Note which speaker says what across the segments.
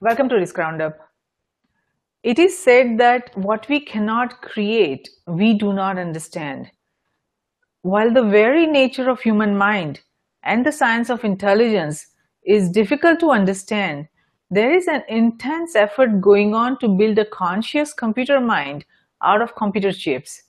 Speaker 1: Welcome to Risk Roundup. It is said that what we cannot create, we do not understand. While the very nature of human mind and the science of intelligence is difficult to understand, there is an intense effort going on to build a conscious computer mind out of computer chips.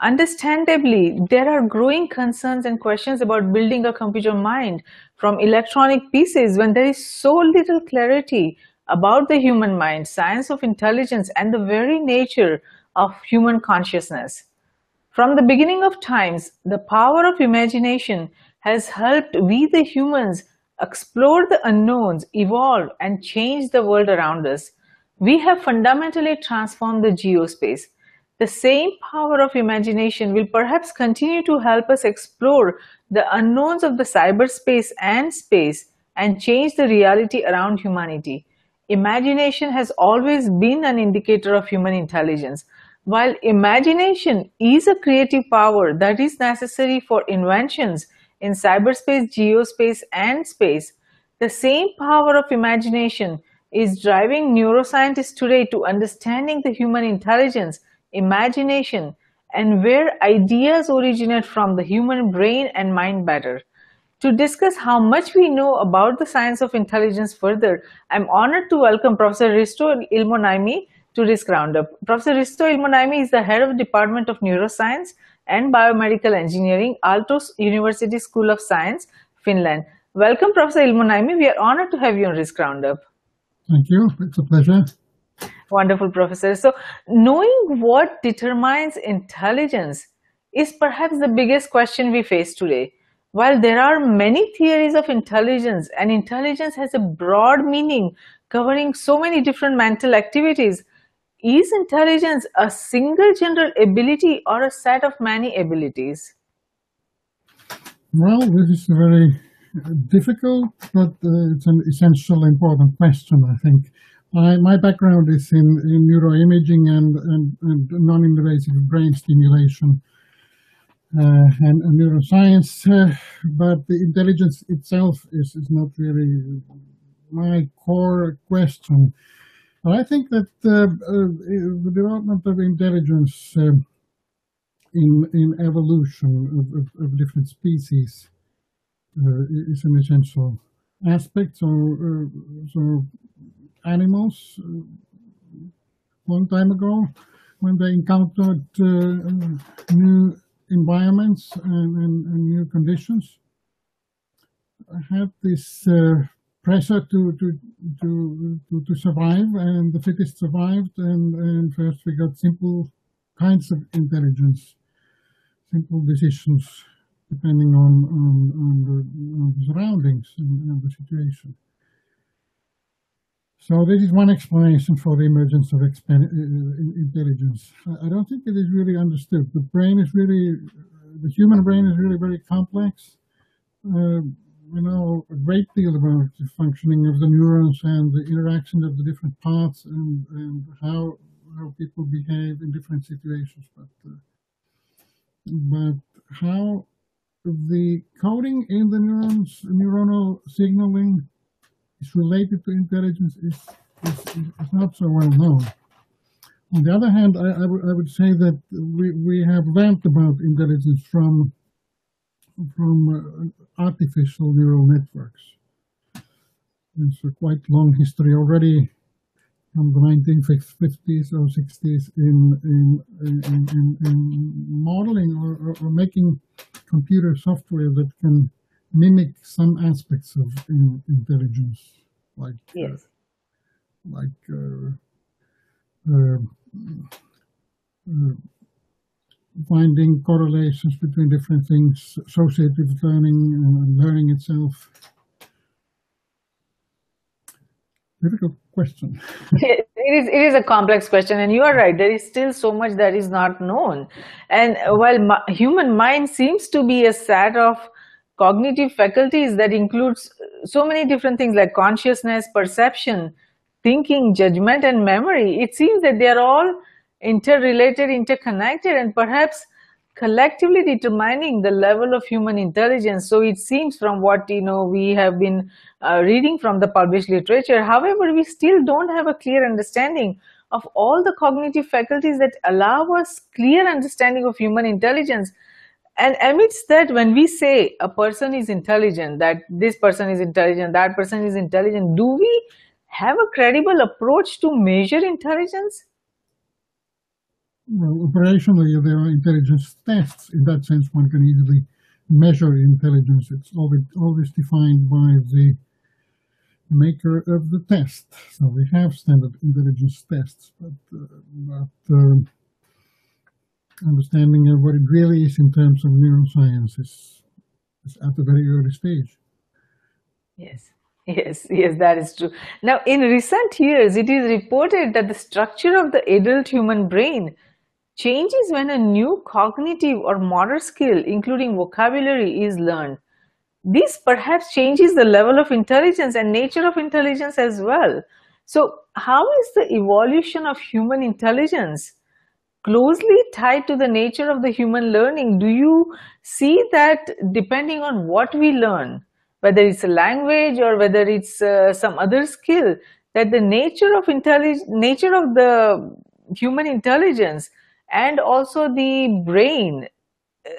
Speaker 1: Understandably, there are growing concerns and questions about building a computer mind from electronic pieces when there is so little clarity about the human mind, science of intelligence, and the very nature of human consciousness. From the beginning of times, the power of imagination has helped we the humans explore the unknowns, evolve, and change the world around us. We have fundamentally transformed the geospace. The same power of imagination will perhaps continue to help us explore the unknowns of the cyberspace and space and change the reality around humanity. Imagination has always been an indicator of human intelligence. While imagination is a creative power that is necessary for inventions in cyberspace, geospace, and space, the same power of imagination is driving neuroscientists today to understanding the human intelligence, imagination, and where ideas originate from the human brain and mind better. To discuss how much we know about the science of intelligence further, I'm honored to welcome Professor Risto Ilmoniemi to Risk Roundup. Professor Risto Ilmoniemi is the head of the Department of Neuroscience and Biomedical Engineering, Aalto University School of Science, Finland. Welcome, Professor Ilmoniemi. We are honored to have you on Risk Roundup.
Speaker 2: Thank you. It's a pleasure.
Speaker 1: Wonderful, Professor. So, knowing what determines intelligence is perhaps the biggest question we face today. While there are many theories of intelligence, and intelligence has a broad meaning covering so many different mental activities, is intelligence a single general ability or a set of many abilities?
Speaker 2: Well, this is very difficult, but uh, it's an essential important question, I think. I, my background is in, in neuroimaging and, and, and non-invasive brain stimulation uh, and, and, neuroscience, uh, but the intelligence itself is, is not really my core question. But I think that uh, uh the development of intelligence uh, in, in evolution of, of, of different species uh, is an essential aspect. So, so animals long time ago when they encountered new environments and, and, and new conditions had this uh, pressure to, to, to, to, to, survive and the fittest survived and, and first we got simple kinds of intelligence, simple decisions depending on, on, on, the, on the surroundings and, and the situation. So this is one explanation for the emergence of uh, intelligence. I don't think it is really understood. The brain is really, the human brain is really very complex. Uh, we know a great deal about the functioning of the neurons and the interaction of the different parts and, and how how people behave in different situations. But uh, but how the coding in the neurons, neuronal signaling is related to intelligence is, is, is not so well known. On the other hand, I, I, would say that we, we have learned about intelligence from, from uh, artificial neural networks. It's a quite long history already from the 1950s or 60s in, in, in, in, in modeling or, or, or, making computer software that can mimic some aspects of in, intelligence, like uh,
Speaker 1: yes.
Speaker 2: uh, like uh, uh, uh, finding correlations between different things associated with learning and learning itself. Difficult question.
Speaker 1: it is it is a complex question, and you are right. There is still so much that is not known, and while human mind seems to be a set of cognitive faculties that includes so many different things like consciousness, perception, thinking, judgment, and memory, it seems that they are all interrelated, interconnected, and perhaps collectively determining the level of human intelligence. So it seems from what you know we have been uh, reading from the published literature. However, we still don't have a clear understanding of all the cognitive faculties that allow us clear understanding of human intelligence. And amidst that, when we say a person is intelligent, that this person is intelligent, that person is intelligent, do we have a credible approach to measure intelligence?
Speaker 2: Well, operationally, there are intelligence tests. In that sense, one can easily measure intelligence. It's always, always defined by the maker of the test. So we have standard intelligence tests, but, uh, but uh, understanding of what it really is in terms of neuroscience is, is at a very early stage.
Speaker 1: Yes. Yes, yes, that is true. Now, in recent years, it is reported that the structure of the adult human brain changes when a new cognitive or motor skill, including vocabulary, is learned. This perhaps changes the level of intelligence and nature of intelligence as well. So, how is the evolution of human intelligence closely tied to the nature of the human learning? Do you see that depending on what we learn, whether it's a language or whether it's uh, some other skill, that the nature of intelligence, nature of the human intelligence and also the brain uh,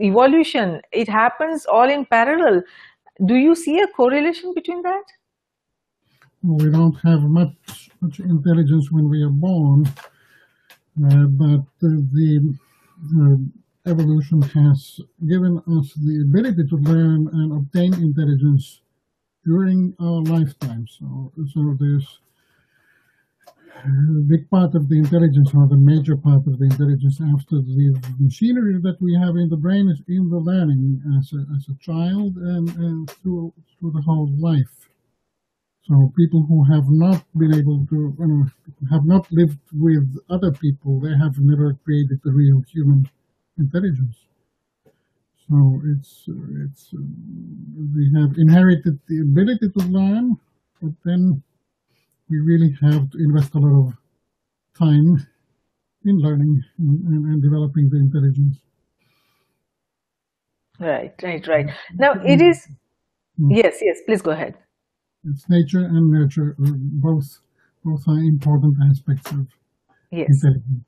Speaker 1: evolution, it happens all in parallel. Do you see a correlation between that?
Speaker 2: We don't have much, much intelligence when we are born, but uh, the uh, evolution has given us the ability to learn and obtain intelligence during our lifetime. So, so there's a big part of the intelligence or the major part of the intelligence after the machinery that we have in the brain is in the learning as a, as a child and, and through, through the whole life. So people who have not been able to, you know, have not lived with other people, they have never created the real human intelligence. So it's, it's, we have inherited the ability to learn, but then we really have to invest a lot of time in learning and, and, and developing the intelligence.
Speaker 1: Right, right, right. Now it is,
Speaker 2: Mm.
Speaker 1: yes, yes, please go ahead.
Speaker 2: It's nature and nurture, uh, both both are important aspects of
Speaker 1: Yes.
Speaker 2: intelligence.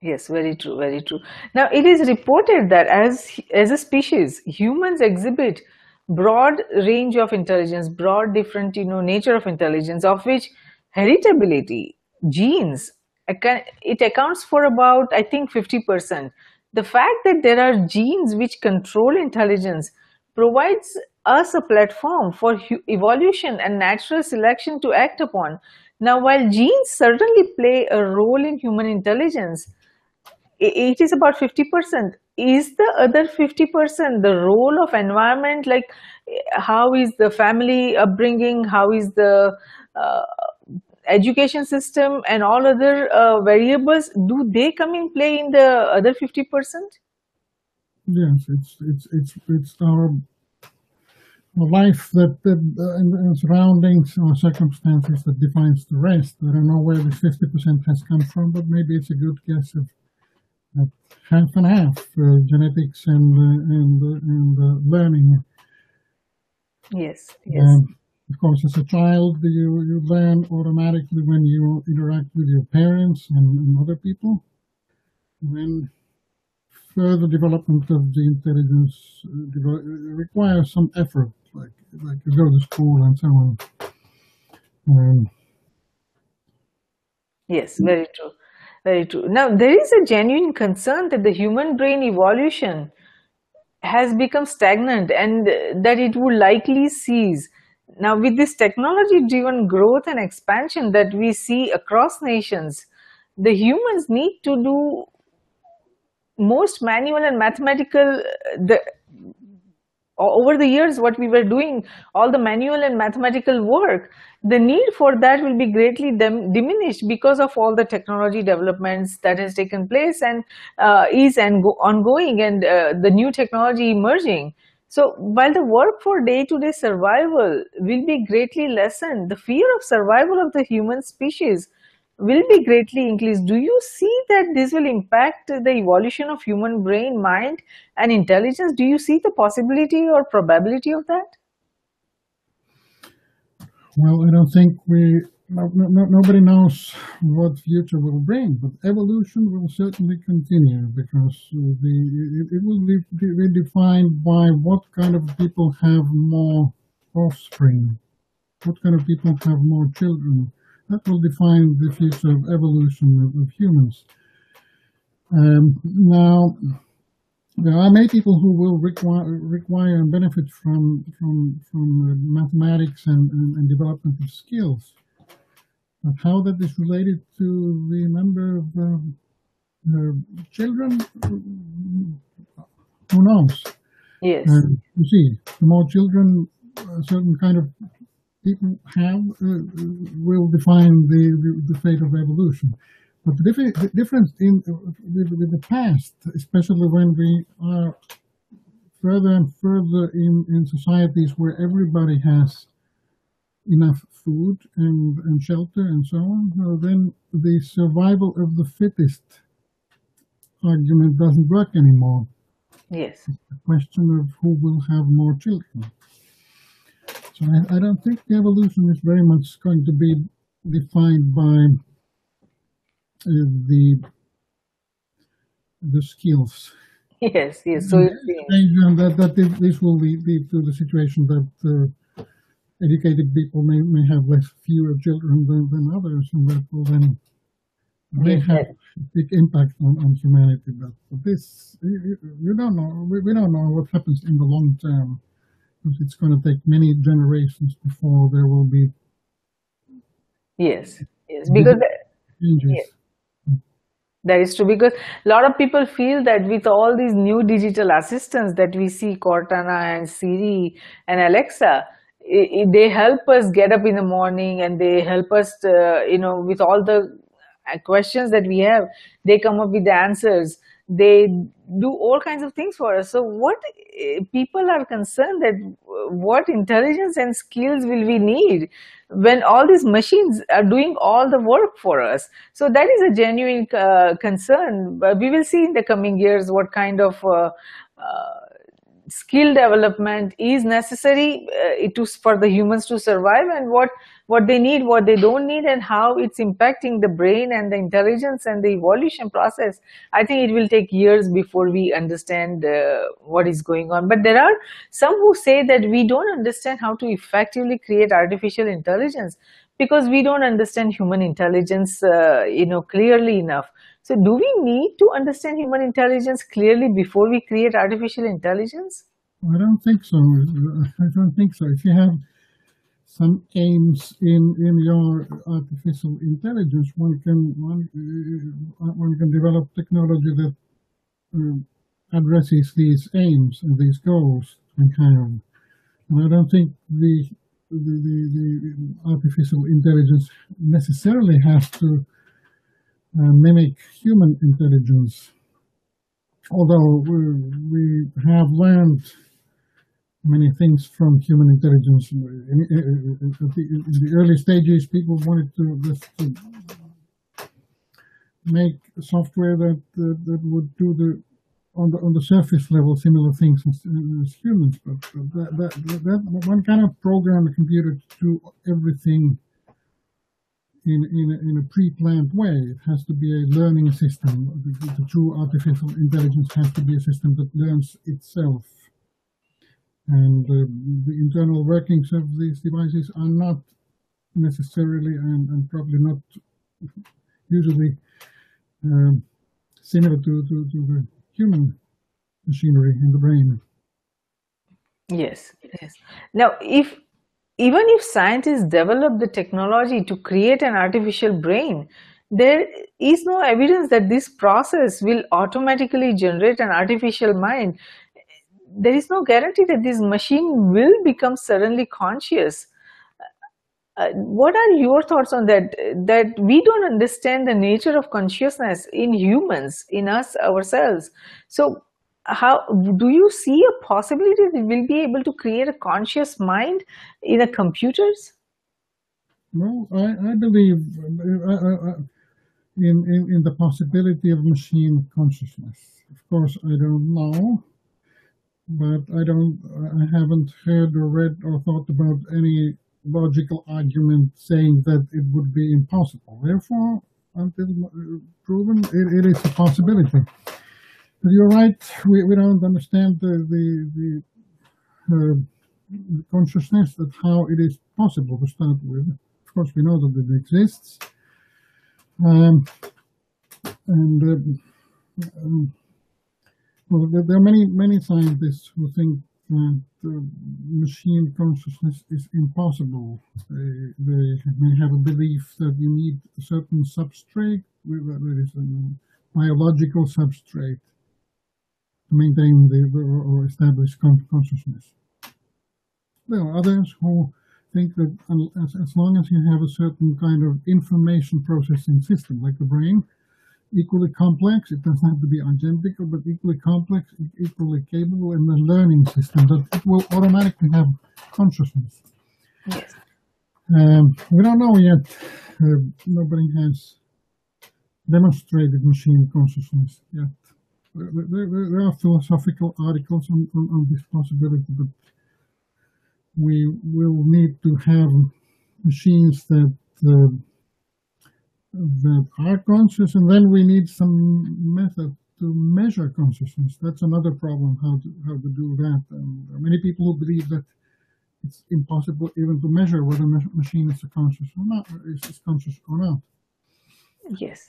Speaker 1: Yes, very true, very true. Now, it is reported that as as a species, humans exhibit broad range of intelligence, broad different, you know, nature of intelligence, of which heritability, genes, it accounts for about, I think, 50%. The fact that there are genes which control intelligence provides us a platform for evolution and natural selection to act upon. Now, while genes certainly play a role in human intelligence, it is about 50% is the other 50% the role of environment? Like how is the family upbringing? How is the uh, education system and all other uh, variables do they come in play in the other 50%
Speaker 2: Yes, it's it's it's it's our life that, that uh, surroundings or circumstances that defines the rest. I don't know where the fifty percent has come from, but maybe it's a good guess of that half and half uh, genetics and uh, and uh, and uh, learning.
Speaker 1: yes yes
Speaker 2: And of course, as a child, you you learn automatically when you interact with your parents and, and other people. Then further development of the intelligence uh, uh, requires some effort, like you go to school and so on. Um,
Speaker 1: Yes, very true. Very true. Now, there is a genuine concern that the human brain evolution has become stagnant and that it would likely cease. Now, with this technology driven growth and expansion that we see across nations, the humans need to do most manual and mathematical uh, the over the years what we were doing all the manual and mathematical work the need for that will be greatly dim- diminished because of all the technology developments that has taken place and uh, is and go- ongoing and uh, the new technology emerging. So while the work for day-to-day survival will be greatly lessened the fear of survival of the human species will be greatly increased. Do you see that this will impact the evolution of human brain, mind, and intelligence? Do you see the possibility or probability of that?
Speaker 2: Well, I don't think we, no, no, nobody knows what future will bring, but evolution will certainly continue because uh, the, it, it will be, be defined by what kind of people have more offspring, what kind of people have more children. That will define the future of evolution of, of humans. Um, now, there are many people who will require, require and benefit from from from uh, mathematics and, and, and, development of skills. But how that is related to the number of uh, uh, children, who knows?
Speaker 1: Yes.
Speaker 2: you see, the more children a certain kind of people have uh, will define the, the, the fate of evolution. But the, diffi- the difference in with, with, the past, especially when we are further and further in, in societies where everybody has enough food and, and shelter and so on, well, then the survival of the fittest argument doesn't work anymore.
Speaker 1: Yes.
Speaker 2: It's a question of who will have more children. I, I don't think the evolution is very much going to be defined by the the skills.
Speaker 1: Yes, yes. So
Speaker 2: and that that this will lead, lead to the situation that uh, educated people may, may have less fewer children than, than others, and that will then may yes. have a big impact on, on humanity. But, but this you, you don't know. We, we don't know what happens in the long term it's going to take many generations before there will be.
Speaker 1: Yes, yes, because.
Speaker 2: Changes. Yes.
Speaker 1: That is true because a lot of people feel that with all these new digital assistants that we see, Cortana and Siri and Alexa, they help us get up in the morning and they help us, to, you know, with all the questions that we have, they come up with the answers they do all kinds of things for us. So what eh, people are concerned that what intelligence and skills will we need when all these machines are doing all the work for us? So that is a genuine uh, concern. But we will see in the coming years what kind of uh, uh, skill development is necessary uh, to, for the humans to survive and what what they need what they don't need and how it's impacting the brain and the intelligence and the evolution process i think it will take years before we understand uh, what is going on but there are some who say that we don't understand how to effectively create artificial intelligence because we don't understand human intelligence uh, you know clearly enough so do we need to understand human intelligence clearly before we create artificial intelligence?
Speaker 2: I don't think so. I don't think so. If you have some aims in, in your artificial intelligence, one can one, uh, one can develop technology that uh, addresses these aims and these goals we have. And I don't think the the, the, the artificial intelligence necessarily has to uh, mimic human intelligence. Although we have learned many things from human intelligence. In, the early stages, people wanted to to make software that, that, would do the on the on the surface level similar things as, as humans, but that, that, that one cannot program a computer to do everything in, in, a, in a pre-planned way. It has to be a learning system. The, the true artificial intelligence has to be a system that learns itself. And uh, the internal workings of these devices are not necessarily and, and probably not usually um, similar to, to, to the human machinery in the brain.
Speaker 1: Yes, yes. Now, if even if scientists develop the technology to create an artificial brain, there is no evidence that this process will automatically generate an artificial mind. There is no guarantee that this machine will become suddenly conscious. Uh, what are your thoughts on that? That we don't understand the nature of consciousness in humans, in us ourselves. So, how do you see a possibility that we'll be able to create a conscious mind in a computers?
Speaker 2: Well, I, I believe in, in, in the possibility of machine consciousness. Of course, I don't know, but I don't, I haven't heard or read or thought about any logical argument saying that it would be impossible. Therefore, until uh, proven, it, it is a possibility. But you're right, we, we don't understand the, the, the, uh, consciousness that how it is possible to start with. Of course, we know that it exists. Um, and uh, um, well, there are many many scientists who think that machine consciousness is impossible. They, they may have a belief that you need a certain substrate, that is a biological substrate, to maintain the or establish consciousness. There are others who think that as, as long as you have a certain kind of information processing system, like the brain, equally complex, it doesn't have to be identical, but equally complex, equally capable in the learning system, that it will automatically have consciousness. Yes. Um, we don't know yet. Uh, nobody has demonstrated machine consciousness yet. There, there, there are philosophical articles on, on, on this possibility, but we will need to have machines that uh, that are conscious, and then we need some method to measure consciousness. That's another problem how to how to do that. And there are many people who believe that it's impossible even to measure whether a machine is conscious or not, is it conscious or not.
Speaker 1: Yes.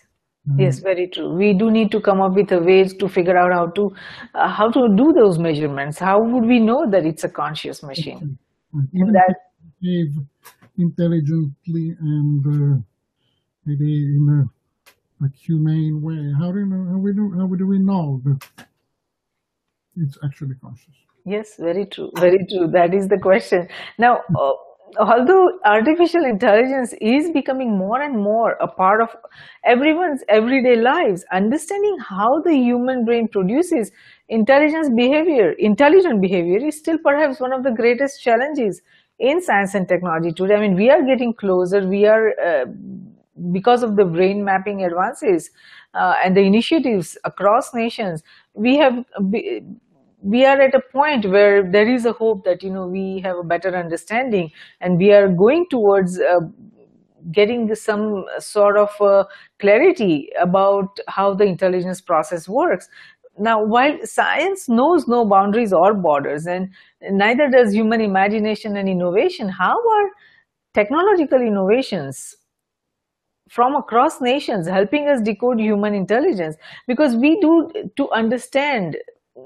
Speaker 1: Yes, very true. We do need to come up with a ways to figure out how to uh, how to do those measurements. How would we know that it's a conscious machine?
Speaker 2: Even that, behave intelligently and uh, maybe in a, a, humane way. How do you know? How we do? How do we know that it's actually conscious?
Speaker 1: Yes, very true. Very true. That is the question. Now. Uh, although artificial intelligence is becoming more and more a part of everyone's everyday lives, understanding how the human brain produces intelligence behavior, intelligent behavior is still perhaps one of the greatest challenges in science and technology today. I mean, we are getting closer. We are, uh, because of the brain mapping advances uh, and the initiatives across nations, we have we are at a point where there is a hope that you know we have a better understanding and we are going towards uh, getting some sort of uh, clarity about how the intelligence process works. Now while science knows no boundaries or borders and neither does human imagination and innovation how are technological innovations from across nations helping us decode human intelligence. Because we do to understand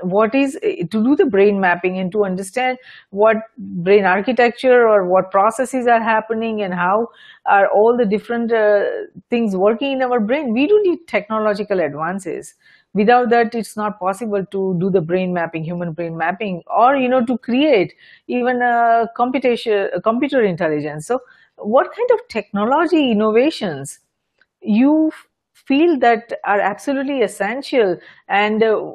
Speaker 1: what is to do the brain mapping and to understand what brain architecture or what processes are happening and how are all the different uh, things working in our brain we do need technological advances. Without that it's not possible to do the brain mapping human brain mapping or you know to create even a computation a computer intelligence. So what kind of technology innovations you feel that are absolutely essential and uh,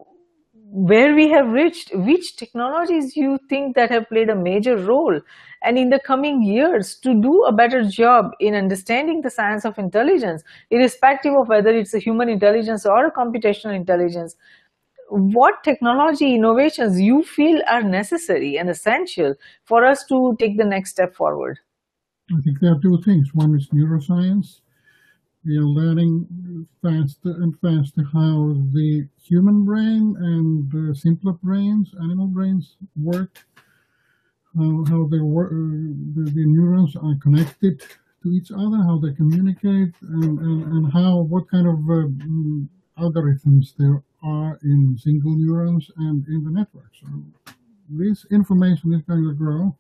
Speaker 1: where we have reached, which technologies you think that have played a major role, and in the coming years to do a better job in understanding the science of intelligence, irrespective of whether it's a human intelligence or a computational intelligence, what technology innovations you feel are necessary and essential for us to take the next step forward?
Speaker 2: I think there are two things. One is neuroscience, we are learning faster and faster how the human brain and the simpler brains, animal brains work, how, how they work, the, the, neurons are connected to each other, how they communicate, and, and, and how, what kind of uh, algorithms there are in single neurons and in the network. So this information is going to grow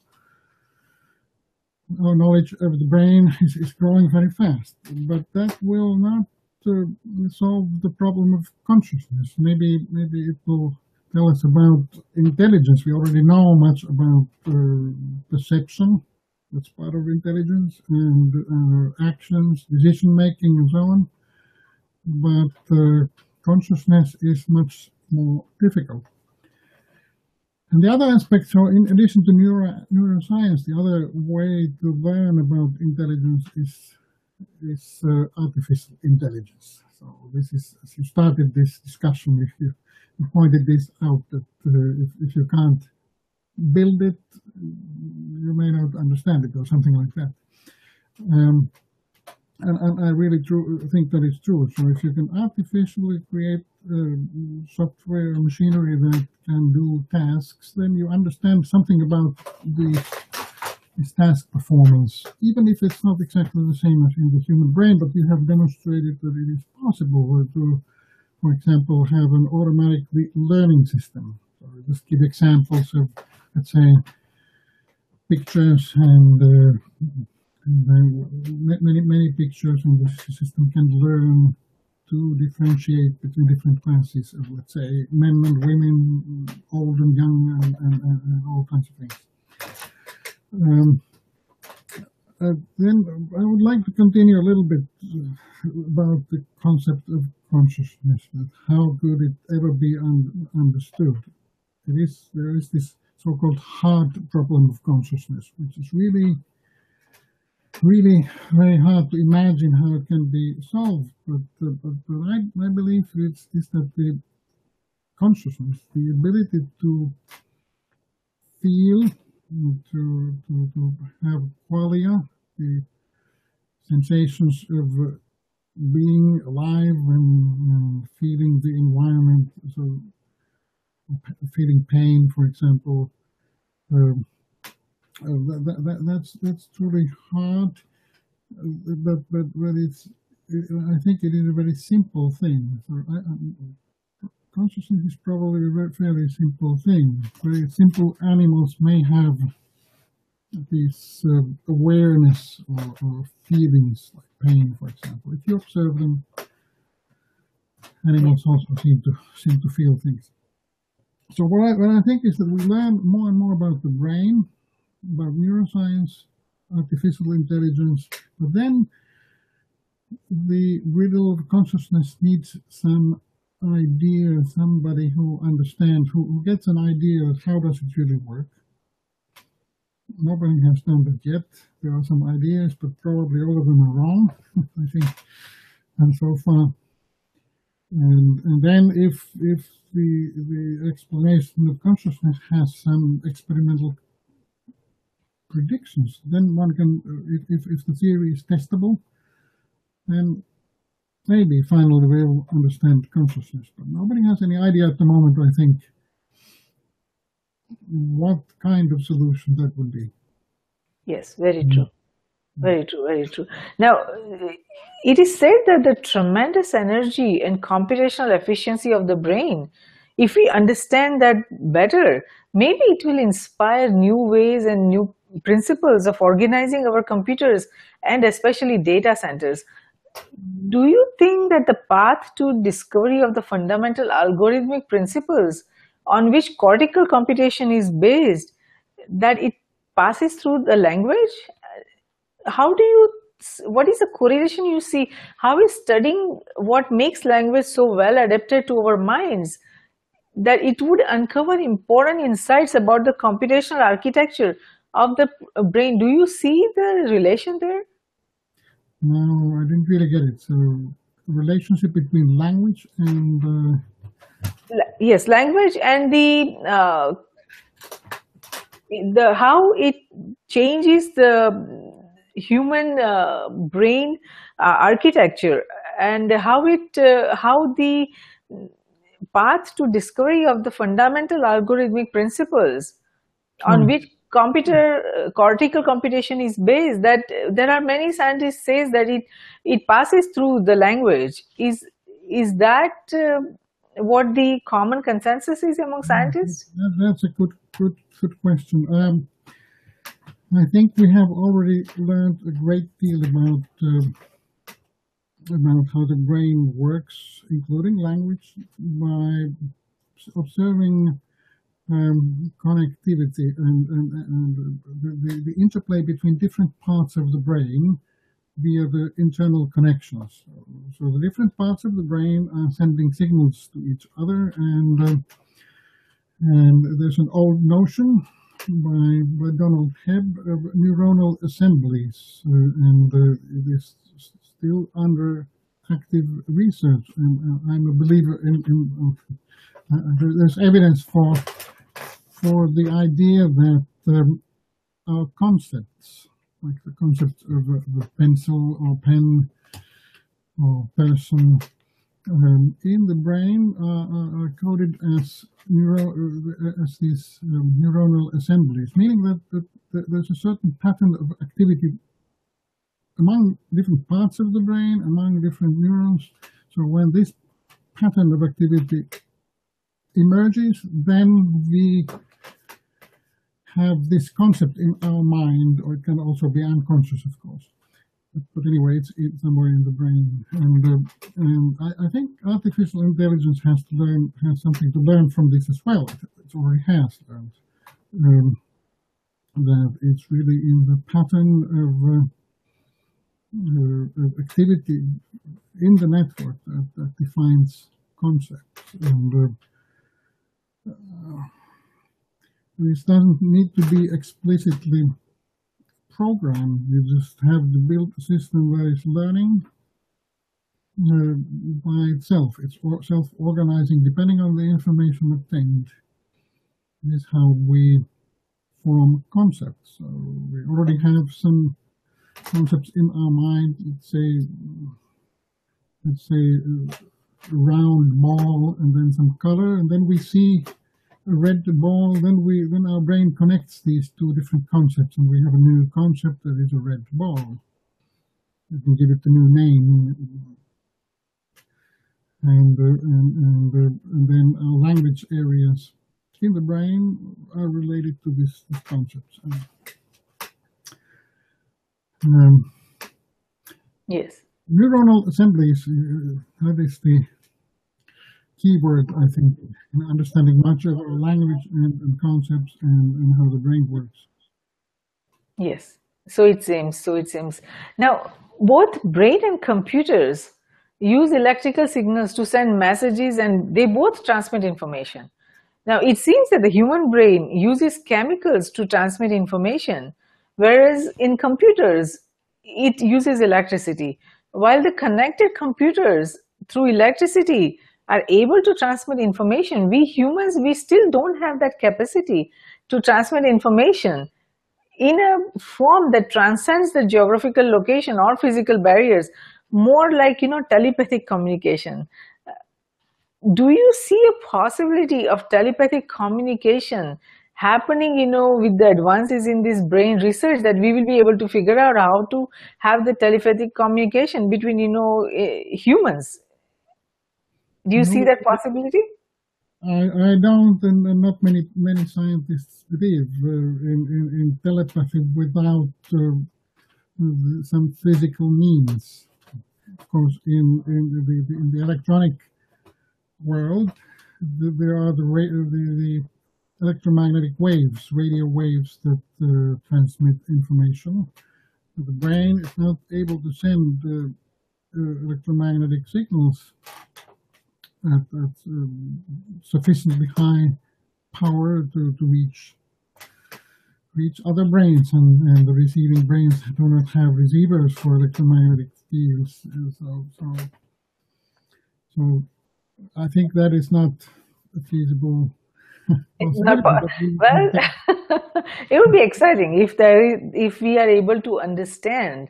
Speaker 2: our knowledge of the brain is, is growing very fast, but that will not uh, solve the problem of consciousness. Maybe, maybe it will tell us about intelligence. We already know much about uh, perception, that's part of intelligence, and uh, actions, decision making, and so on. But uh, consciousness is much more difficult. And the other aspect, so in addition to neuro, neuroscience, the other way to learn about intelligence is is uh, artificial intelligence. So this is, as you started this discussion, if you, pointed this out that uh, if, if you can't build it, you may not understand it or something like that. Um, and, and, I really think that is true. So if you can artificially create uh, software or machinery that can do tasks, then you understand something about the this task performance, even if it's not exactly the same as in the human brain, but you have demonstrated that it is possible to, for example, have an automatic learning system. So just give examples of, let's say, pictures and, uh, and many, many pictures, and the system can learn to differentiate between different classes of, let's say, men and women, old and young, and, and, and all kinds of things. Um, uh, then I would like to continue a little bit about the concept of consciousness. How could it ever be un understood? It is there is this so-called hard problem of consciousness, which is really, really very hard to imagine how it can be solved. But uh, but, but I, my belief is, is that the consciousness, the ability to feel to, to, to have qualia, the sensations of being alive and, and feeling the environment, so feeling pain, for example. Um, uh, Uh, that, that, that's that's truly hard, uh, but but but it's uh, I think it is a very simple thing. So I, consciousness is probably a very, fairly simple thing. Very simple animals may have this uh, awareness or, or, feelings like pain, for example. If you observe them, animals also seem to seem to feel things. So what I, what I think is that we learn more and more about the brain, about neuroscience, artificial intelligence, but then the riddle of consciousness needs some idea, somebody who understands, who, who gets an idea of how does it really work. Nobody has done that yet. There are some ideas, but probably all of them are wrong, I think, and so far. And, and then if, if the, the explanation of consciousness has some experimental predictions, then one can, uh, if, if, if the theory is testable, then maybe finally we'll understand consciousness. But nobody has any idea at the moment, I think, what kind of solution that would be.
Speaker 1: Yes, very hmm. true. Very true, very true. Now, it is said that the tremendous energy and computational efficiency of the brain, if we understand that better, maybe it will inspire new ways and new principles of organizing our computers and especially data centers do you think that the path to discovery of the fundamental algorithmic principles on which cortical computation is based, that it passes through the language? How do you, what is the correlation you see? How is studying what makes language so well adapted to our minds that it would uncover important insights about the computational architecture of the brain? Do you see the relation there?
Speaker 2: No, I didn't really get it. So, relationship between language and uh...
Speaker 1: yes, language and the uh, the how it changes the human uh, brain uh, architecture and how it uh, how the path to discovery of the fundamental algorithmic principles on hmm. which computer uh, cortical computation is based that there are many scientists says that it it passes through the language. Is is that uh, what the common consensus is among scientists?
Speaker 2: That, that's a good good good question. Um, i think we have already learned a great deal about uh, about how the brain works including language by observing um, connectivity and, and, and the, the, interplay between different parts of the brain via the internal connections. So the different parts of the brain are sending signals to each other and uh, And there's an old notion by, by Donald Hebb of neuronal assemblies, uh, and uh, it is still under active research. And uh, I'm a believer in, in uh, there's evidence for for the idea that um, our concepts, like the concept of a, pencil or pen or person, um, in the brain are, are coded as neuro, uh, as these um, neuronal assemblies, meaning that, that, that, there's a certain pattern of activity among different parts of the brain, among different neurons. So when this pattern of activity emerges, then we have this concept in our mind, or it can also be unconscious, of course. But, but anyway, it's, it's, somewhere in the brain, and, uh, and I, I, think artificial intelligence has to learn has something to learn from this as well. It already has learned um, that it's really in the pattern of, uh, uh, activity in the network that, that defines concepts, and uh, uh, this doesn't need to be explicitly programmed. You just have to build a system where it's learning uh, by itself. It's self-organizing depending on the information obtained. This is how we form concepts. So we already have some concepts in our mind. Let's say, let's say, a round ball and then some color, and then we see red ball, then we then our brain connects these two different concepts, and we have a new concept that is a red ball. We can give it a new name, and uh, and and, uh, and then our language areas in the brain are related to this, this concept.
Speaker 1: Um, yes.
Speaker 2: Neuronal assemblies, uh, that is the keyword, I think, in understanding much of our language and, and concepts and, and how the brain works.
Speaker 1: Yes, so it seems, so it seems. Now, both brain and computers use electrical signals to send messages and they both transmit information. Now, it seems that the human brain uses chemicals to transmit information, whereas in computers, it uses electricity. While the connected computers through electricity are able to transmit information. We humans, we still don't have that capacity to transmit information in a form that transcends the geographical location or physical barriers, more like, you know, telepathic communication. Do you see a possibility of telepathic communication happening, you know, with the advances in this brain research that we will be able to figure out how to have the telepathic communication between, you know, eh, humans do you no, see that possibility?
Speaker 2: I, I don't, and, and not many many scientists believe uh, in, in, in, telepathy without uh, some physical means. Of course, in in the, in the electronic world, the, there are the, the, the electromagnetic waves, radio waves that uh, transmit information. The brain is not able to send uh, uh electromagnetic signals at, at um, sufficiently high power to, to reach reach other brains and, and the receiving brains do not have receivers for electromagnetic fields. So so so I think that is not feasible
Speaker 1: not, well it would be exciting if there is, if we are able to understand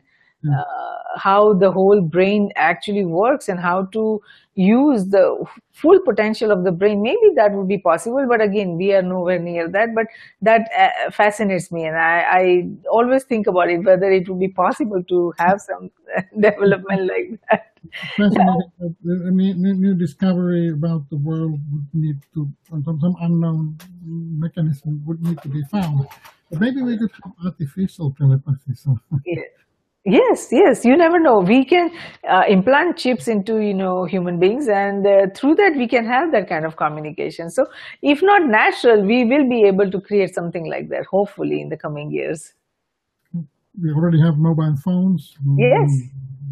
Speaker 1: uh, how the whole brain actually works and how to use the full potential of the brain maybe that would be possible but again we are nowhere near that but that uh, fascinates me and I, I, always think about it whether it would be possible to have some development like that
Speaker 2: fascinating I mean, new discovery about the world would need to some, some unknown mechanism would need to be found but maybe we could have artificial telepathy so.
Speaker 1: yeah. Yes, yes. You never know. We can uh, implant chips into you know human beings, and uh, through that we can have that kind of communication. So, if not natural, we will be able to create something like that. Hopefully, in the coming years.
Speaker 2: We already have mobile phones.
Speaker 1: Yes,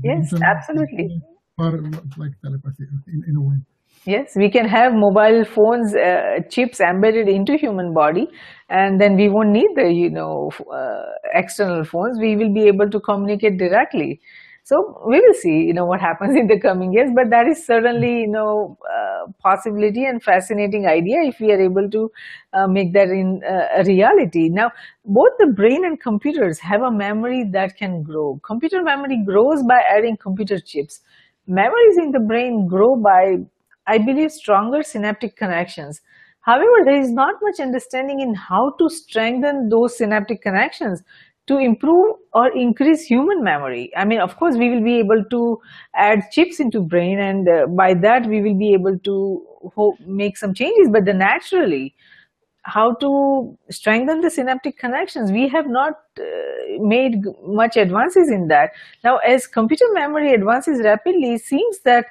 Speaker 1: yes, absolutely.
Speaker 2: Like telepathy in, in a way.
Speaker 1: Yes, we can have mobile phones uh, chips embedded into human body, and then we won't need the you know uh, external phones. We will be able to communicate directly. So we will see, you know, what happens in the coming years. But that is certainly, you know, uh, possibility and fascinating idea if we are able to uh, make that in uh, a reality. Now, both the brain and computers have a memory that can grow. Computer memory grows by adding computer chips. Memories in the brain grow by I believe, stronger synaptic connections. However, there is not much understanding in how to strengthen those synaptic connections to improve or increase human memory. I mean, of course, we will be able to add chips into brain and uh, by that we will be able to make some changes, but the naturally, how to strengthen the synaptic connections, we have not uh, made much advances in that. Now, as computer memory advances rapidly, it seems that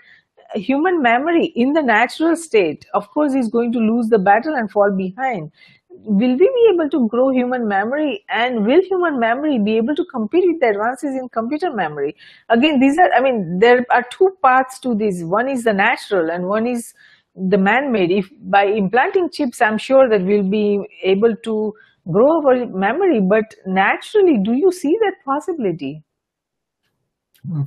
Speaker 1: human memory in the natural state, of course, is going to lose the battle and fall behind. Will we be able to grow human memory and will human memory be able to compete with the advances in computer memory? Again, these are, I mean, there are two paths to this. One is the natural and one is the man-made. If by implanting chips, I'm sure that we'll be able to grow our memory, but naturally, do you see that possibility?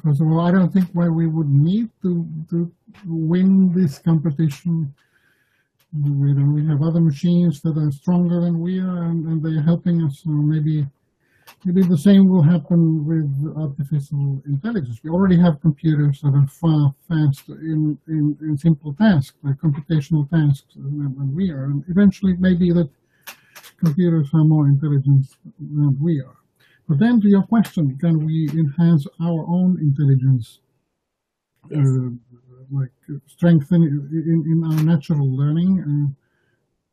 Speaker 2: First of all, I don't think why we would need to, to win this competition. We, we have other machines that are stronger than we are, and, and they are helping us. So maybe, maybe the same will happen with artificial intelligence. We already have computers that are far faster in, in, in simple tasks, like computational tasks, than we are. And eventually, maybe that computers are more intelligent than we are. But then to your question, can we enhance our own intelligence, uh, like uh, strengthen in, in our natural learning? Uh,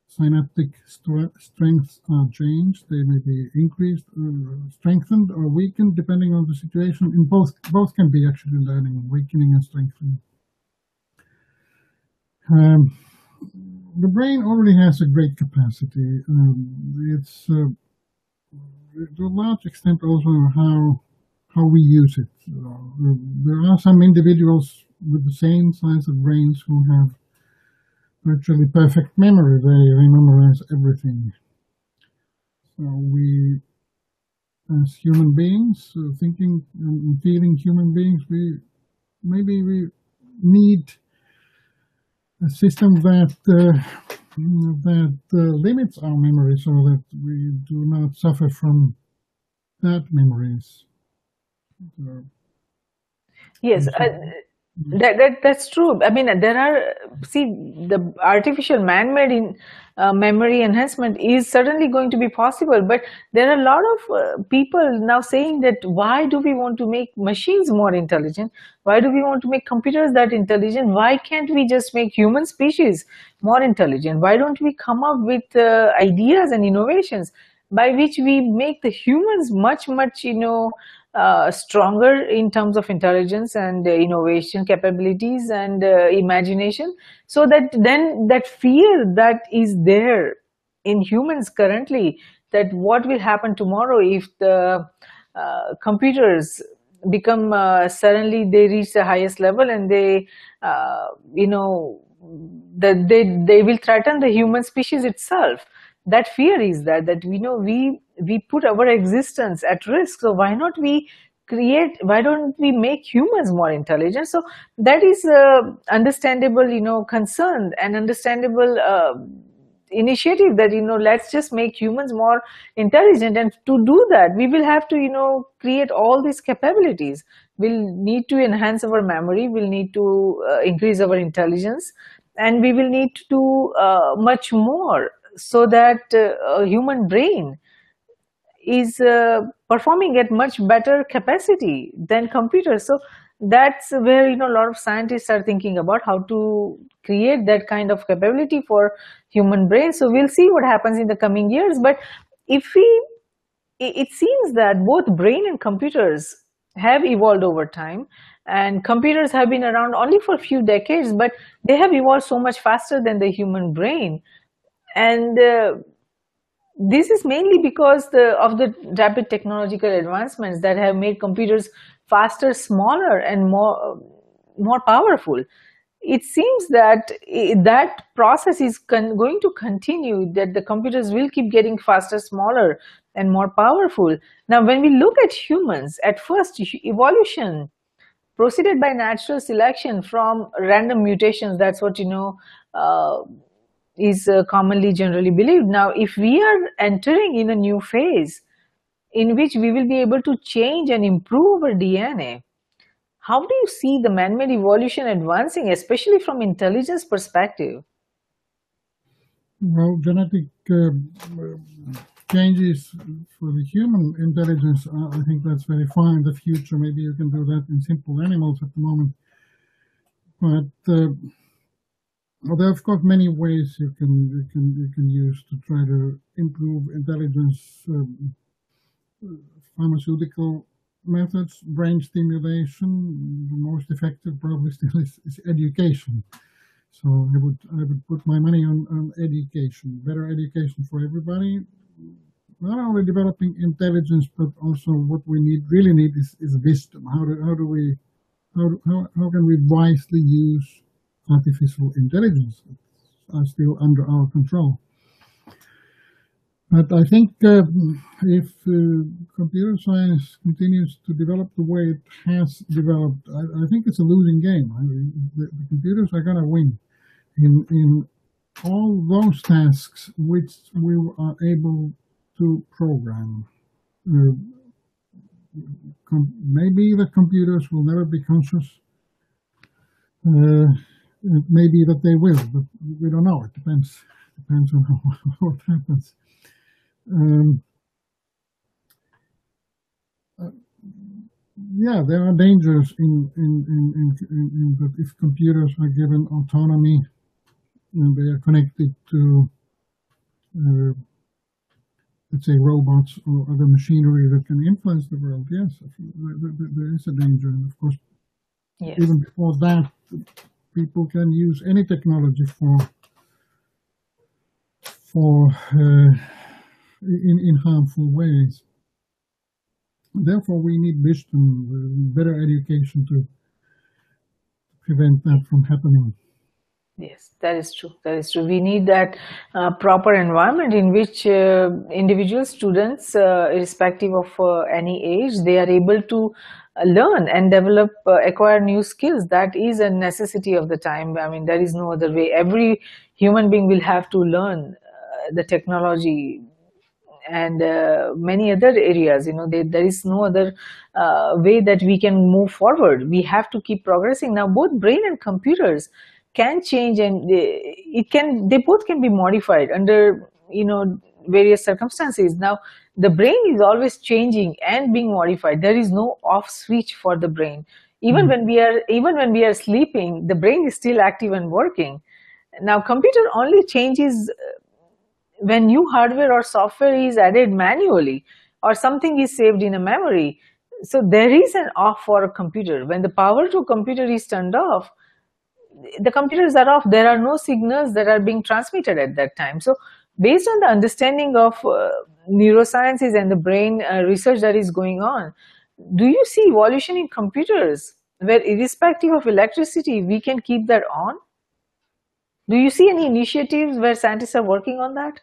Speaker 2: synaptic strengths are changed; they may be increased, uh, strengthened, or weakened depending on the situation. In both, both can be actually learning, weakening and strengthening. Um, the brain already has a great capacity. Um, it's uh, to a large extent also how how we use it. Uh, there are some individuals with the same size of brains who have virtually perfect memory. They, they memorize everything. So we, as human beings, uh, thinking and feeling human beings, we maybe we need a system that uh, that uh, limits our memory so that we do not suffer from bad memories.
Speaker 1: Yes, uh, that, that that's true. I mean, there are see the artificial man-made in uh, memory enhancement is certainly going to be possible, but there are a lot of uh, people now saying that why do we want to make machines more intelligent? Why do we want to make computers that intelligent? Why can't we just make human species more intelligent? Why don't we come up with uh, ideas and innovations by which we make the humans much much you know uh, stronger in terms of intelligence and uh, innovation capabilities and uh, imagination. So that then that fear that is there in humans currently that what will happen tomorrow if the uh, computers become uh, suddenly they reach the highest level and they uh, you know that they they will threaten the human species itself. That fear is that that we know we we put our existence at risk. So why not we create why don't we make humans more intelligent? So that is uh, understandable you know concern and understandable uh, initiative that you know let's just make humans more intelligent. And to do that we will have to you know create all these capabilities. We'll need to enhance our memory. We'll need to uh, increase our intelligence. And we will need to do uh, much more so that uh, a human brain is uh, performing at much better capacity than computers. So that's where you know a lot of scientists are thinking about how to create that kind of capability for human brain so we'll see what happens in the coming years. But if we it seems that both brain and computers have evolved over time and computers have been around only for a few decades but they have evolved so much faster than the human brain. And uh, this is mainly because the, of the rapid technological advancements that have made computers faster, smaller, and more more powerful. it seems that that process is going to continue, that the computers will keep getting faster, smaller, and more powerful. Now, when we look at humans, at first, evolution proceeded by natural selection from random mutations. That's what you know uh, is uh, commonly generally believed. Now, if we are entering in a new phase in which we will be able to change and improve our DNA, how do you see the man-made evolution advancing, especially from intelligence perspective?
Speaker 2: Well, genetic uh, changes for the human intelligence, uh, I think that's very fine in the future. Maybe you can do that in simple animals at the moment. But uh, well, there are of course many ways you can you can you can use to try to improve intelligence. Um, pharmaceutical methods, brain stimulation, the most effective probably still is, is education. So I would I would put my money on, on education, better education for everybody. Not only developing intelligence, but also what we need really need is, is wisdom. How do how do we how, how, how can we wisely use artificial intelligence? are still under our control. But I think uh, if uh, computer science continues to develop the way it has developed, I, I think it's a losing game. I mean, the, the, computers are going to win in in all those tasks which we are able to program. Uh, maybe the computers will never be conscious. Uh, it may be that they will, but we don't know. It depends depends on what happens. Um, uh, yeah, there are dangers in, in, in, in, that if computers are given autonomy and they are connected to, uh, let's say, robots or other machinery that can influence the world, yes, there is a danger. And of course, yes. even before that, people can use any technology for for uh, in, in harmful ways. Therefore, we need wisdom, better education to prevent that from happening.
Speaker 1: Yes, that is true. That is true. We need that uh, proper environment in which uh, individual students, uh, irrespective of uh, any age, they are able to uh, learn and develop, uh, acquire new skills. That is a necessity of the time. I mean, there is no other way. Every human being will have to learn the technology and uh, many other areas you know they, there is no other uh, way that we can move forward we have to keep progressing now both brain and computers can change and they, it can they both can be modified under you know various circumstances. Now the brain is always changing and being modified. There is no off switch for the brain. Even mm. when we are even when we are sleeping the brain is still active and working. Now computer only changes when new hardware or software is added manually or something is saved in a memory, so there is an off for a computer. When the power to a computer is turned off, the computers are off. There are no signals that are being transmitted at that time. So based on the understanding of uh, neurosciences and the brain uh, research that is going on, do you see evolution in computers where irrespective of electricity, we can keep that on? Do you see any initiatives where scientists are working on that?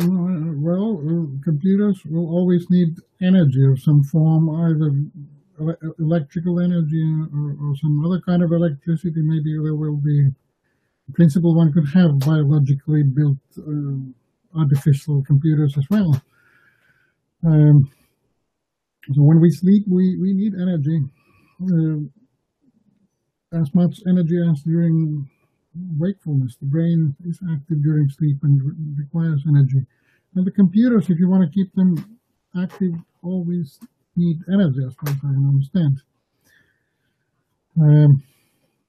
Speaker 2: Well, computers will always need energy of some form, either electrical energy or, or, some other kind of electricity. Maybe there will be, in principle, one could have biologically built uh, artificial computers as well. Um, so when we sleep, we, we need energy, uh, as much energy as during wakefulness. The brain is active during sleep and re requires energy. And the computers, if you want to keep them active, always need energy, as far as I can understand. Um,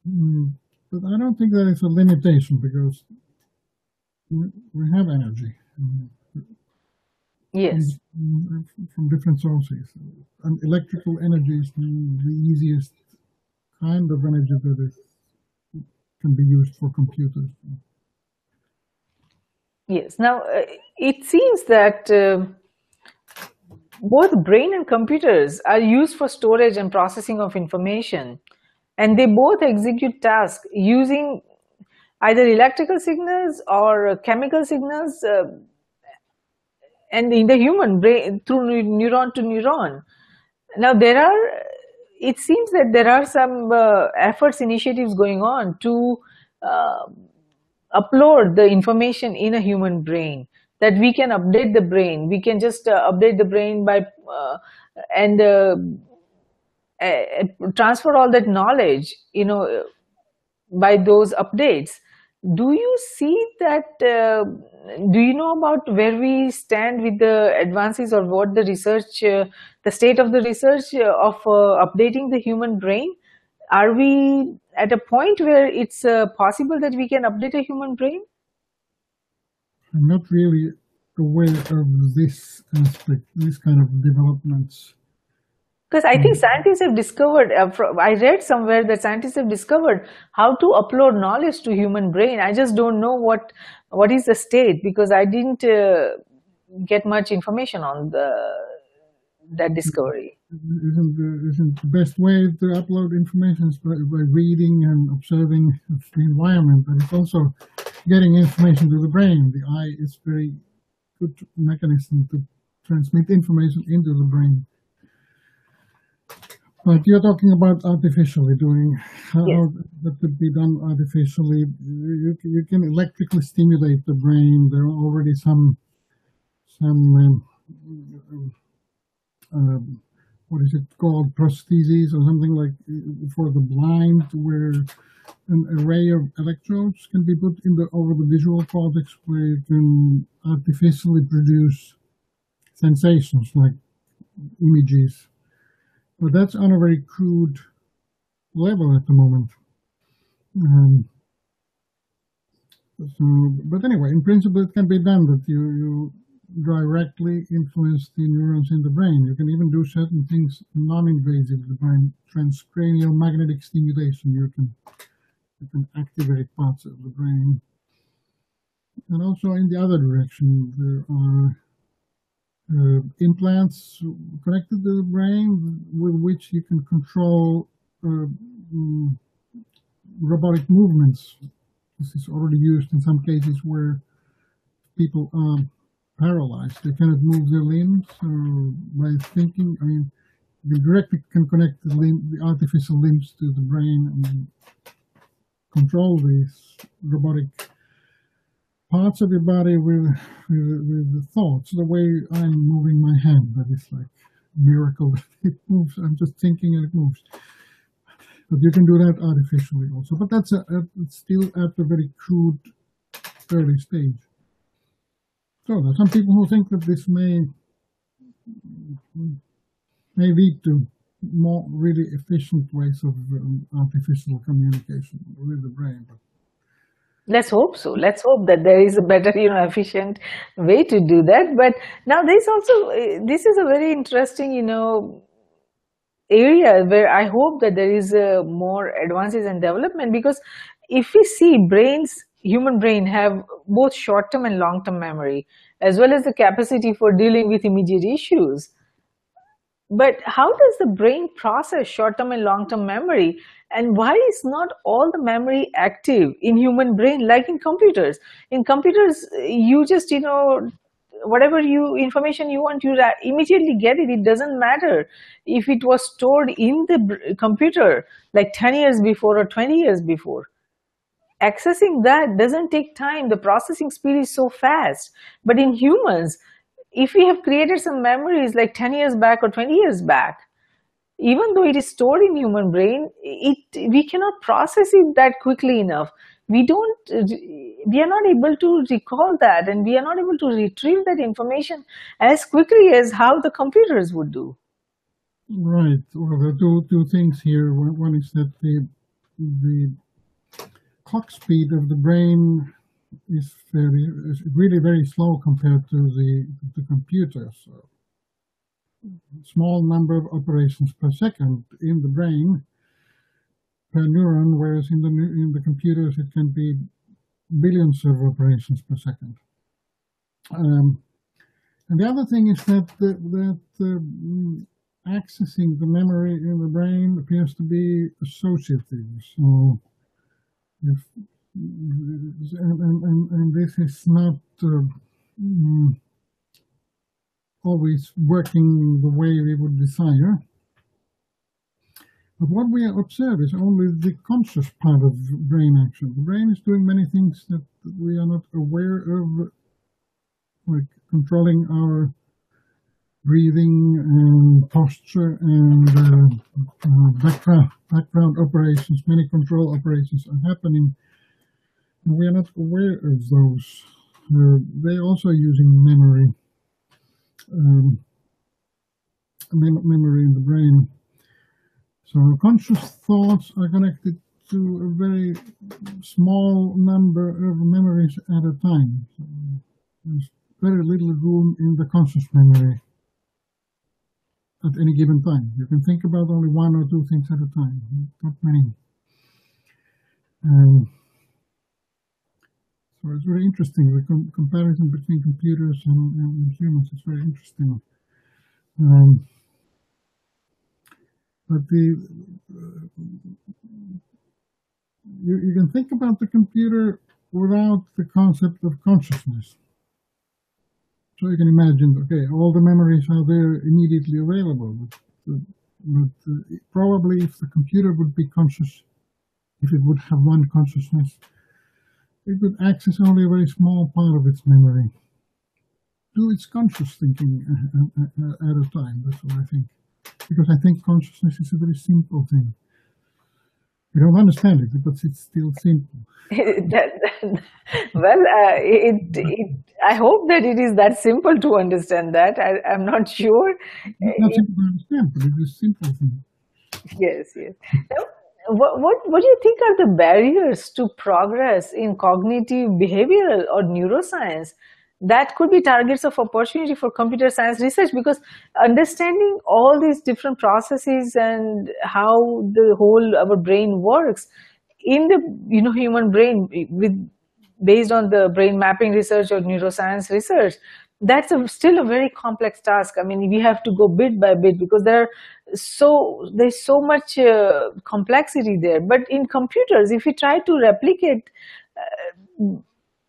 Speaker 2: mm, but I don't think that is a limitation because we have energy.
Speaker 1: Yes.
Speaker 2: From different sources. And electrical energy is the easiest kind of energy that is can be used for computers.
Speaker 1: Yes. Now, uh, it seems that uh, both brain and computers are used for storage and processing of information. and they both execute tasks using either electrical signals or chemical signals uh, and in the human brain through neuron to neuron now there are it seems that there are some uh, efforts initiatives going on to uh, upload the information in a human brain that we can update the brain. We can just uh, update the brain by uh, and uh, transfer all that knowledge you know by those updates. Do you see that uh, do you know about where we stand with the advances or what the research uh, the state of the research uh, of updating the human brain? Are we at a point where it's possible that we can update a human brain
Speaker 2: i'm not really aware of this aspect this kind of developments
Speaker 1: because I think hmm. scientists have discovered, uh, I read somewhere that scientists have discovered how to upload knowledge to human brain. I just don't know what what is the state because I didn't uh, get much information on the that discovery.
Speaker 2: Isn't the, isn't the best way to upload information by, by reading and observing the environment, but it's also getting information to the brain. The eye is very good mechanism to transmit information into the brain. But you're talking about artificially doing how yes. that could be done artificially. You, you can electrically stimulate the brain. There are already some some um, uh, what is it called prostheses or something like for the blind, where an array of electrodes can be put in the over the visual cortex, where you can artificially produce sensations like images but that's on a very crude level at the moment. Um, so, but anyway, in principle, it can be done that you, you directly influence the neurons in the brain. You can even do certain things non-invasive, the brain transcranial magnetic stimulation. You can you can activate parts of the brain. And also in the other direction, there are uh, implants connected to the brain with which you can control uh, mm, robotic movements. This is already used in some cases where people are paralyzed. They cannot move their limbs or by thinking. I mean, they directly can connect the, limb, the artificial limbs to the brain and control these robotic parts of your body with, with, with the thoughts, the way I'm moving my hand. That is like a miracle. It moves. I'm just thinking and it moves. But you can do that artificially also. But that's a, a, still at a very crude early stage. So there are some people who think that this may may lead to more really efficient ways of um, artificial communication with the brain.
Speaker 1: Let's hope so. Let's hope that there is a better, you know, efficient way to do that. But now this also, eh, this is a very interesting, you know, area where I hope that there is uh, more advances and development because if we see brains, human brain have both short-term and long-term memory as well as the capacity for dealing with immediate issues. But how does the brain process short-term and long-term memory? and why is not all the memory active in human brain like in computers? In computers you just you know whatever you information you want you immediately get it. It doesn't matter if it was stored in the computer like 10 years before or 20 years before. Accessing that doesn't take time. The processing speed is so fast. But in humans if we have created some memories like 10 years back or 20 years back even though it is stored in human brain, it we cannot process it that quickly enough. We don't, we are not able to recall that and we are not able to retrieve that information as quickly as how the computers would do.
Speaker 2: Right. Well, there are two, two things here. One, one is that the, the clock speed of the brain is very, is really very slow compared to the, the computer. So small number of operations per second in the brain per neuron, whereas in the in the computers it can be billions of operations per second. Um, and the other thing is that the, that accessing the memory in the brain appears to be associative. So, if, and, and, and this is not uh, mm, always working the way we would desire. But what we observe is only the conscious part of brain action. The brain is doing many things that we are not aware of, like controlling our breathing and posture and uh, uh, background, background operations, many control operations are happening. And we are not aware of those. Uh, they're also using memory, um, mem memory in the brain. So conscious thoughts are connected to a very small number of memories at a time. So there's very little room in the conscious memory at any given time. You can think about only one or two things at a time, not many. Um, so it's very interesting. The com comparison between computers and, and, humans is very interesting. Um, but the uh, you, you can think about the computer without the concept of consciousness. So you can imagine, okay, all the memories are there immediately available, but, but uh, probably if the computer would be conscious, if it would have one consciousness, it would access only a very small part of its memory. Do its conscious thinking uh, uh, uh, at a time, that's what I think. Because I think consciousness is a very simple thing. We don't understand it, but it's still simple.
Speaker 1: well, uh, it, it, I hope that it is that simple to understand that. I, am not sure.
Speaker 2: It's not simple to understand, but it is simple thing.
Speaker 1: Yes, yes. What, what, what do you think are the barriers to progress in cognitive, behavioral, or neuroscience that could be targets of opportunity for computer science research? Because understanding all these different processes and how the whole our brain works in the you know human brain with based on the brain mapping research or neuroscience research that's a, still a very complex task. I mean we have to go bit by bit because there are so there's so much uh, complexity there. But in computers if we try to replicate uh,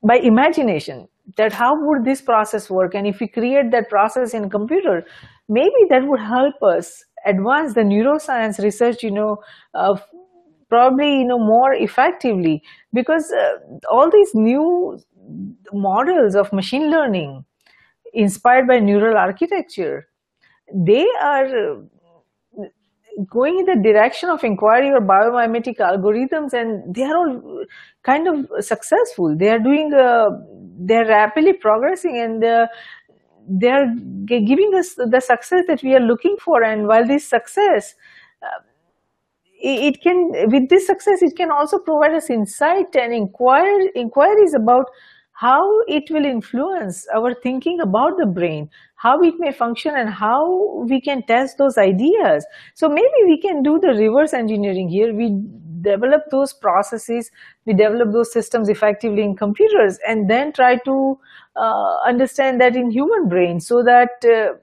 Speaker 1: by imagination that how would this process work? And if we create that process in computer maybe that would help us advance the neuroscience research you know uh, probably you know more effectively. Because uh, all these new models of machine learning inspired by neural architecture they are going in the direction of inquiry or biomimetic algorithms and they are all kind of successful. They are doing uh, they're rapidly progressing and uh, they're giving us the success that we are looking for. And while this success uh, it can with this success it can also provide us insight and inquire inquiries about how it will influence our thinking about the brain, how it may function and how we can test those ideas. So maybe we can do the reverse engineering here. We develop those processes, we develop those systems effectively in computers and then try to uh, understand that in human brain so that uh,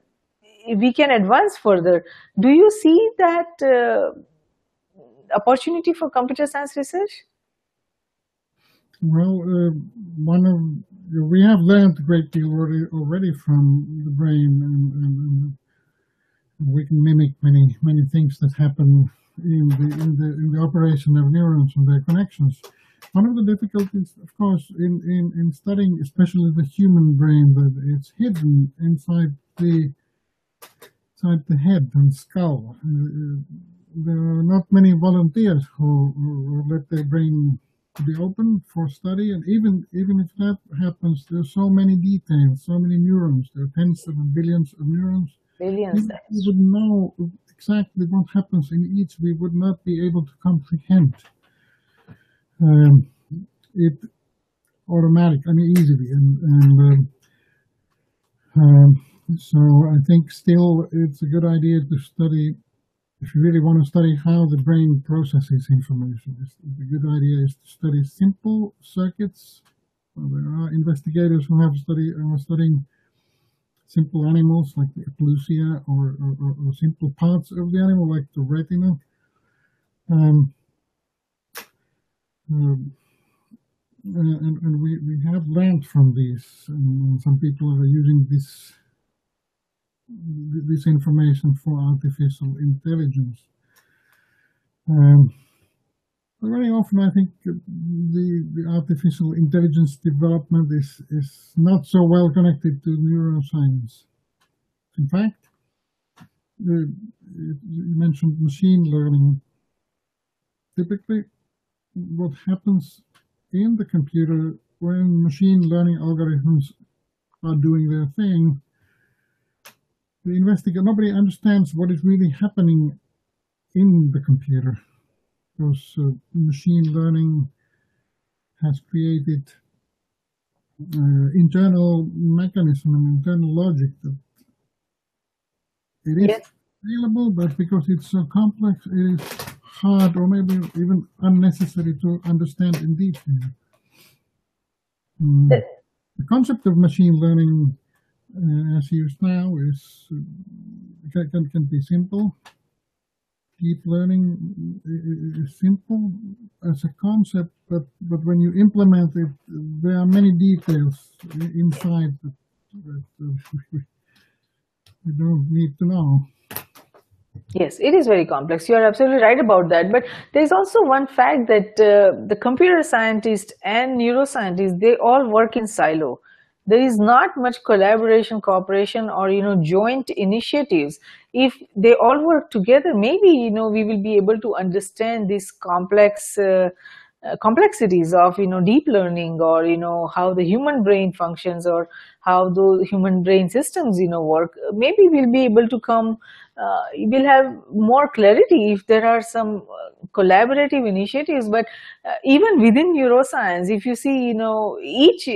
Speaker 1: we can advance further. Do you see that uh, opportunity for computer science research?
Speaker 2: Well, uh, one of we have learned a great deal already, already from the brain, and, and, and, we can mimic many many things that happen in the in the in the operation of neurons and their connections. One of the difficulties, of course, in in, in studying especially the human brain, that it's hidden inside the inside the head and skull. Uh, there are not many volunteers who, who let their brain to be open for study. And even even if that happens, there are so many details, so many neurons. There are tens of billions of neurons.
Speaker 1: Billions.
Speaker 2: We would know exactly what happens in each, we would not be able to comprehend um, it automatic, I mean easily. And, and um, um, so I think still it's a good idea to study if you really want to study how the brain processes information, the good idea is to study simple circuits. Well, there are investigators who have study are studying simple animals like the Aplysia or, or, or, simple parts of the animal like the retina. Um, um, and, and we, we have learned from these, and some people are using this this information for artificial intelligence. Um, very often, I think the, the artificial intelligence development is, is not so well connected to neuroscience. In fact, you mentioned machine learning. Typically, what happens in the computer when machine learning algorithms are doing their thing, the investigator, nobody understands what is really happening in the computer because uh, machine learning has created uh, internal mechanism and internal logic that it is yes. available, but because it's so complex, it is hard or maybe even unnecessary to understand in detail. Mm. The concept of machine learning uh, as used now is uh, can, can be simple deep learning is simple as a concept, but, but when you implement it, there are many details inside that, that uh, we don't need to know.
Speaker 1: Yes, it is very complex. You are absolutely right about that. But there is also one fact that uh, the computer scientists and neuroscientists, they all work in silo there is not much collaboration, cooperation, or you know joint initiatives. If they all work together, maybe you know we will be able to understand these complex uh, uh, complexities of you know deep learning or you know how the human brain functions or how the human brain systems you know work maybe we'll be able to come uh, we'll have more clarity if there are some uh, collaborative initiatives but uh, even within neuroscience if you see you know each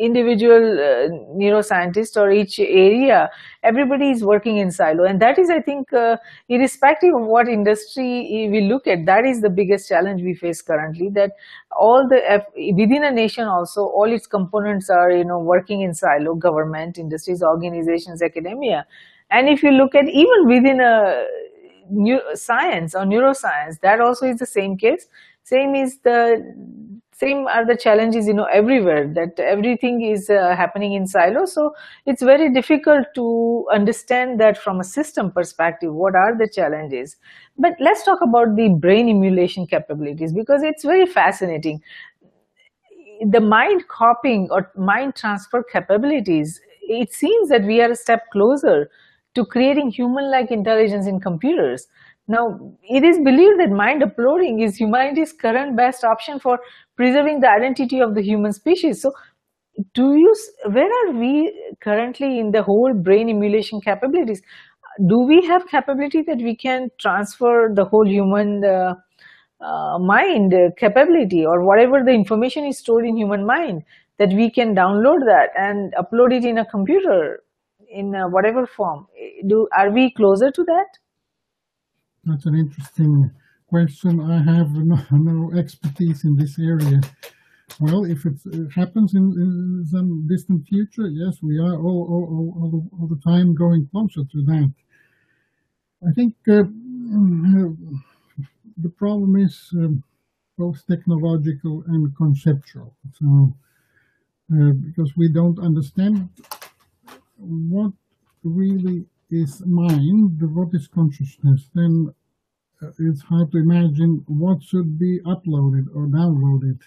Speaker 1: individual uh, neuroscientist or each area, everybody is working in silo. And that is, I think, uh, irrespective of what industry we look at, that is the biggest challenge we face currently, that all the, within a nation also, all its components are, you know, working in silo, government, industries, organizations, academia. And if you look at even within a science or neuroscience, that also is the same case. Same is the same are the challenges you know everywhere that everything is uh, happening in silos so it's very difficult to understand that from a system perspective what are the challenges. But let's talk about the brain emulation capabilities because it's very fascinating. The mind copying or mind transfer capabilities it seems that we are a step closer to creating human-like intelligence in computers. Now, it is believed that mind uploading is humanity's current best option for preserving the identity of the human species. So, do you, where are we currently in the whole brain emulation capabilities? Do we have capability that we can transfer the whole human uh, uh, mind capability or whatever the information is stored in human mind that we can download that and upload it in a computer in uh, whatever form? Do, are we closer to that?
Speaker 2: That's an interesting question. I have no, no expertise in this area. Well, if it happens in, in, some distant future, yes, we are all, all, all, the, all the time going closer to that. I think uh, the problem is uh, both technological and conceptual. So, uh, because we don't understand what really is mind, what is consciousness, then uh, it's hard to imagine what should be uploaded or downloaded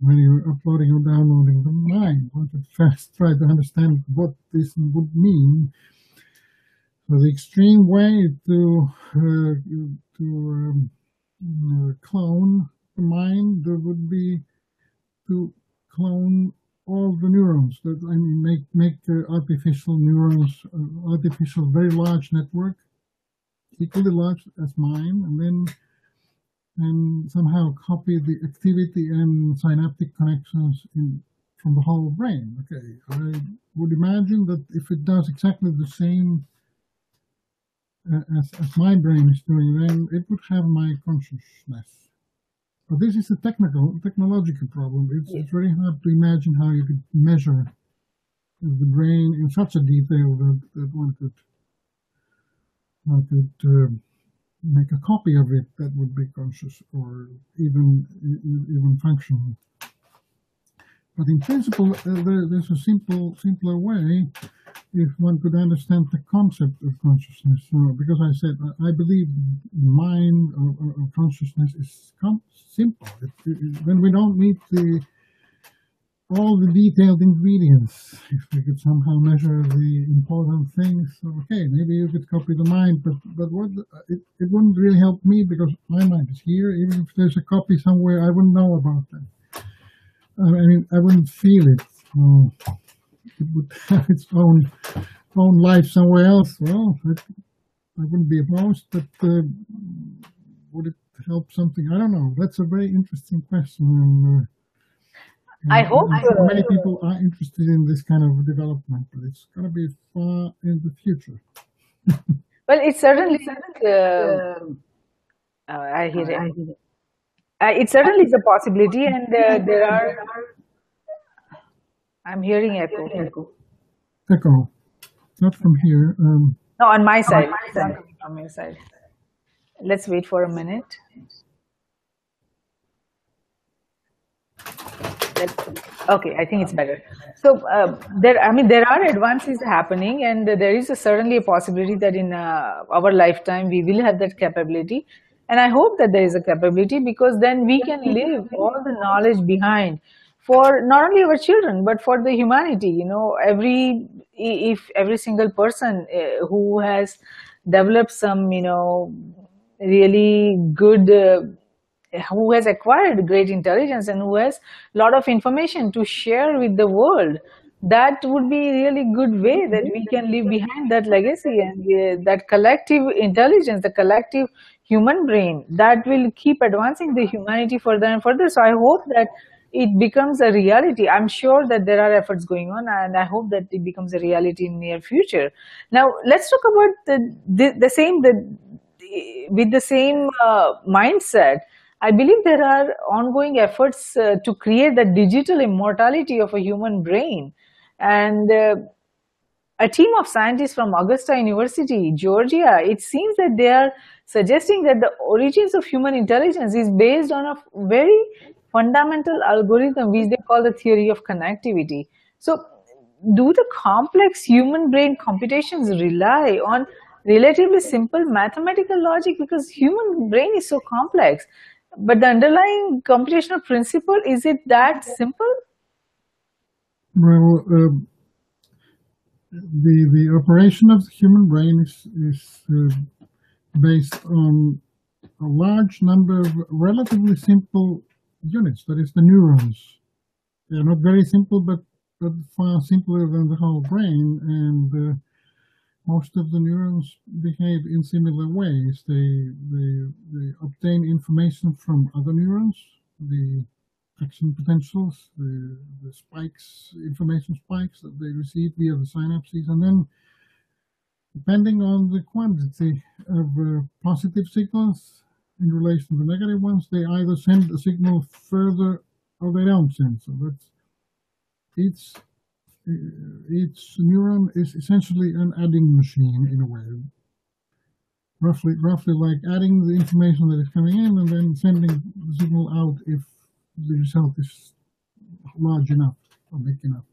Speaker 2: when you're uploading or downloading the mind. To first try to understand what this would mean. So the extreme way to uh, to um, uh, clone the mind would be to clone all the neurons that I mean make make uh, artificial neurons uh, artificial very large network equally large as mine and then and somehow copy the activity and synaptic connections in from the whole brain okay I would imagine that if it does exactly the same uh, as, as my brain is doing then it would have my consciousness but this is a technical, technological problem. It's, yeah. it's very hard to imagine how you could measure the brain in such a detail that, that one could one could uh, make a copy of it that would be conscious or even even functional. But in principle, uh, there, there's a simple simpler way if one could understand the concept of consciousness. Because I said I believe mind or, or, or consciousness is simple. It, it, when we don't meet the all the detailed ingredients. If we could somehow measure the important things, okay, maybe you could copy the mind, but but what it, it wouldn't really help me because my mind is here. Even if there's a copy somewhere, I wouldn't know about that. I mean, I wouldn't feel it. Oh, it would have its own own life somewhere else. Well, it, I wouldn't be opposed, but uh, would it help something? I don't know. That's a very interesting question. And, uh,
Speaker 1: I hope
Speaker 2: so. many people are interested in this kind of development, but it's going to be far in the future.
Speaker 1: well, it certainly. Uh, uh, I hear it. Uh, it certainly is a possibility, and uh, there are. I'm hearing echo.
Speaker 2: Echo. Echo. Not from here. Um,
Speaker 1: no, on my side. On my side. From your side. Let's wait for a minute. Okay i think it's better. So uh, there i mean there are advances happening and there is a, certainly a possibility that in uh, our lifetime we will have that capability. And i hope that there is a capability because then we can leave all the knowledge behind for not only our children but for the humanity you know every if every single person uh, who has developed some you know really good uh, who has acquired great intelligence and who has a lot of information to share with the world that would be a really good way that we can leave behind that legacy and uh, that collective intelligence the collective human brain that will keep advancing the humanity further and further. So i hope that it becomes a reality. I'm sure that there are efforts going on and i hope that it becomes a reality in near future. Now let's talk about the the, the same the with the same uh, mindset I believe there are ongoing efforts uh, to create the digital immortality of a human brain. And uh, a team of scientists from Augusta University, Georgia, it seems that they are suggesting that the origins of human intelligence is based on a very fundamental algorithm which they call the theory of connectivity. So do the complex human brain computations rely on relatively simple mathematical logic because human brain is so complex but the underlying computational principle is it that simple?
Speaker 2: Well um, the the operation of the human brain is, is uh, based on a large number of relatively simple units that is the neurons. They're not very simple but but far simpler than the whole brain and uh, most of the neurons behave in similar ways. They, they, they obtain information from other neurons, the action potentials, the, the spikes, information spikes that they receive via the synapses, and then depending on the quantity of uh, positive signals in relation to the negative ones, they either send a signal further or they don't send. So that's each each neuron is essentially an adding machine in a way. Roughly, roughly like adding the information that is coming in and then sending the signal out if the result is large enough or big enough.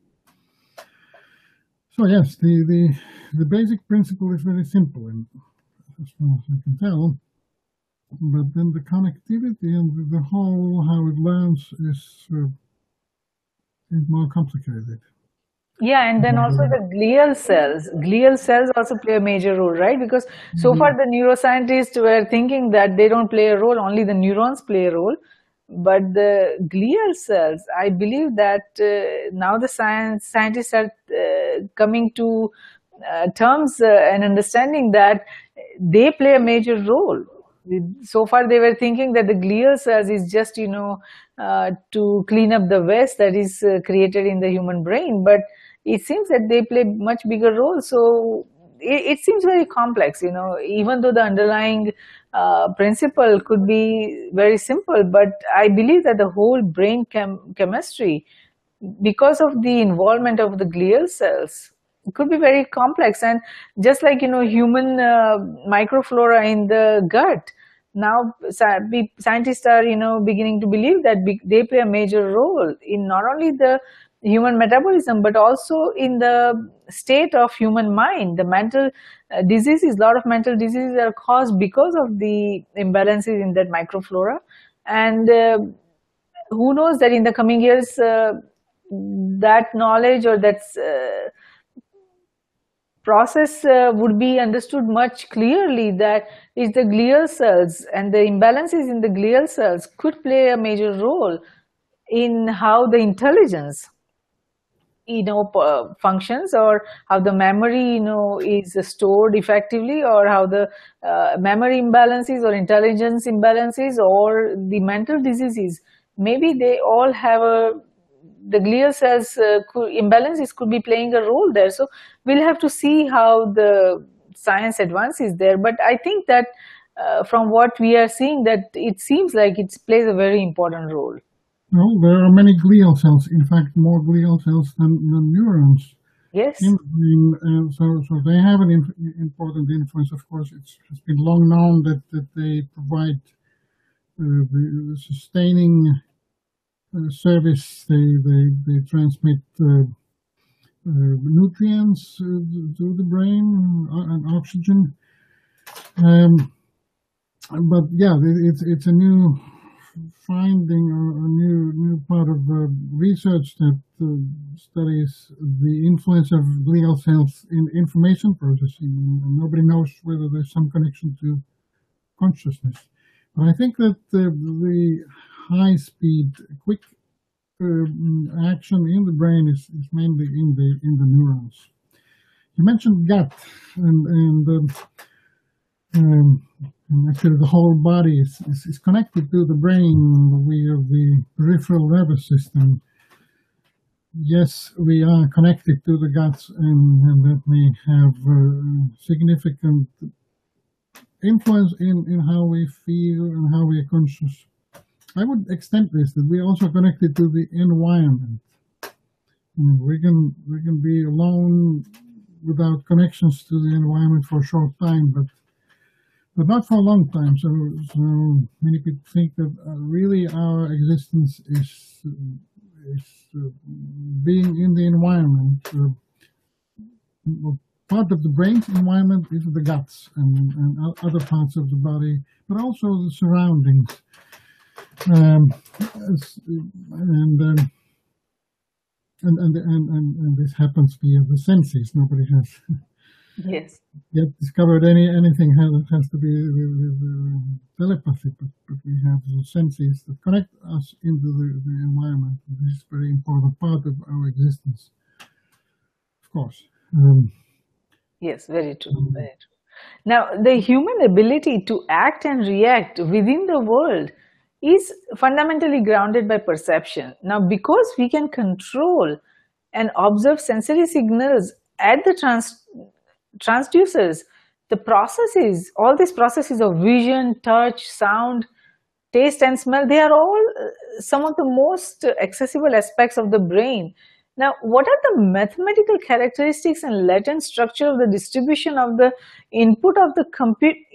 Speaker 2: So yes, the, the, the basic principle is very simple and as far as I can tell. But then the connectivity and the whole how it learns is, uh, is more complicated.
Speaker 1: Yeah, and then also the glial cells. Glial cells also play a major role, right? Because so mm -hmm. far the neuroscientists were thinking that they don't play a role, only the neurons play a role. But the glial cells, I believe that uh, now the science scientists are uh, coming to uh, terms uh, and understanding that they play a major role. So far they were thinking that the glial cells is just, you know, uh, to clean up the waste that is uh, created in the human brain. But it seems that they play much bigger role. So it, it seems very complex, you know, even though the underlying uh, principle could be very simple, but I believe that the whole brain chem chemistry because of the involvement of the glial cells could be very complex and just like you know human uh, microflora in the gut now scientists are you know beginning to believe that they play a major role in not only the human metabolism but also in the state of human mind. The mental uh, diseases lot of mental diseases are caused because of the imbalances in that microflora. And uh, who knows that in the coming years uh, that knowledge or that uh, process uh, would be understood much clearly that is the glial cells and the imbalances in the glial cells could play a major role in how the intelligence you know uh, functions or how the memory you know is stored effectively or how the uh, memory imbalances or intelligence imbalances or the mental diseases maybe they all have a the glial cells uh, imbalances could be playing a role there. So we'll have to see how the science advances there. But I think that uh, from what we are seeing, that it seems like it plays a very important role.
Speaker 2: Well, there are many glial cells. In fact, more glial cells than, than neurons.
Speaker 1: Yes.
Speaker 2: In, in, uh, so, so they have an inf important influence. Of course, it's, it's been long known that, that they provide uh, the sustaining service. They, they, they transmit uh, uh, nutrients uh, to the brain and oxygen. Um, but yeah, it's it's a new finding a new new part of research that uh, studies the influence of glial cells in information processing. And nobody knows whether there's some connection to consciousness. But I think that uh, the high speed, quick uh, action in the brain is, is mainly in the in the neurons. You mentioned gut, and and, um, um, actually the whole body is, is, is, connected to the brain via the peripheral nervous system. Yes, we are connected to the guts, and, and that may have uh, significant influence in, in how we feel and how we are conscious. I would extend this that we're also connected to the environment. We can we can be alone without connections to the environment for a short time, but but not for a long time. So so many people think that uh, really our existence is is uh, being in the environment. Uh, part of the brain's environment is the guts and, and other parts of the body, but also the surroundings. Um, and, um, and, and, and, and, this happens via the senses. Nobody has
Speaker 1: yes.
Speaker 2: yet discovered any anything that has to be with, with telepathy, but, but we have the senses that connect us into the, the environment. This is a very important part of our existence, of course. Um,
Speaker 1: yes, very true. Very true. Now, the human ability to act and react within the world is fundamentally grounded by perception. Now, because we can control and observe sensory signals at the trans transducers, the processes, all these processes of vision, touch, sound, taste and smell, they are all uh, some of the most accessible aspects of the brain. Now, what are the mathematical characteristics and latent structure of the distribution of the input of the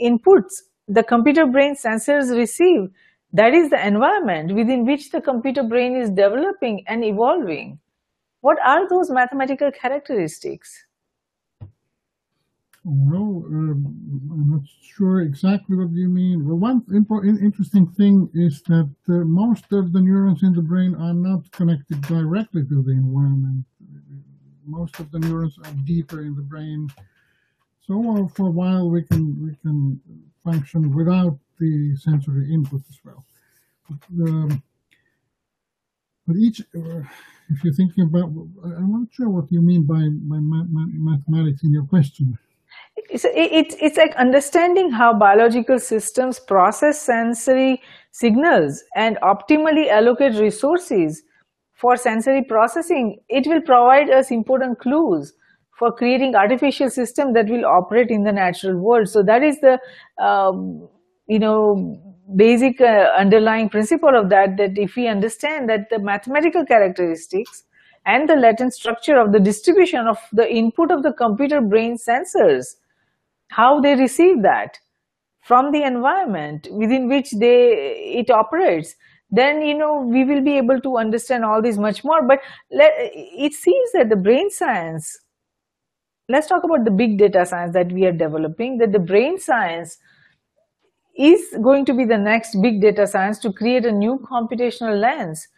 Speaker 1: inputs the computer brain sensors receive that is the environment within which the computer brain is developing and evolving. What are those mathematical characteristics?
Speaker 2: Well, um, I'm not sure exactly what you mean. Well, one interesting thing is that uh, most of the neurons in the brain are not connected directly to the environment. Most of the neurons are deeper in the brain. So uh, for a while we can we can function without the sensory input as well. But, um, but each, uh, if you're thinking about, I'm not sure what you mean by, by mathematics in your question.
Speaker 1: It's, it's, it's like understanding how biological systems process sensory signals and optimally allocate resources for sensory processing. It will provide us important clues for creating artificial systems that will operate in the natural world. So that is the, um, you know, basic uh, underlying principle of that, that if we understand that the mathematical characteristics and the latent structure of the distribution of the input of the computer brain sensors, how they receive that from the environment within which they it operates then you know we will be able to understand all this much more. But let, it seems that the brain science let's talk about the big data science that we are developing that the brain science is going to be the next big data science to create a new computational lens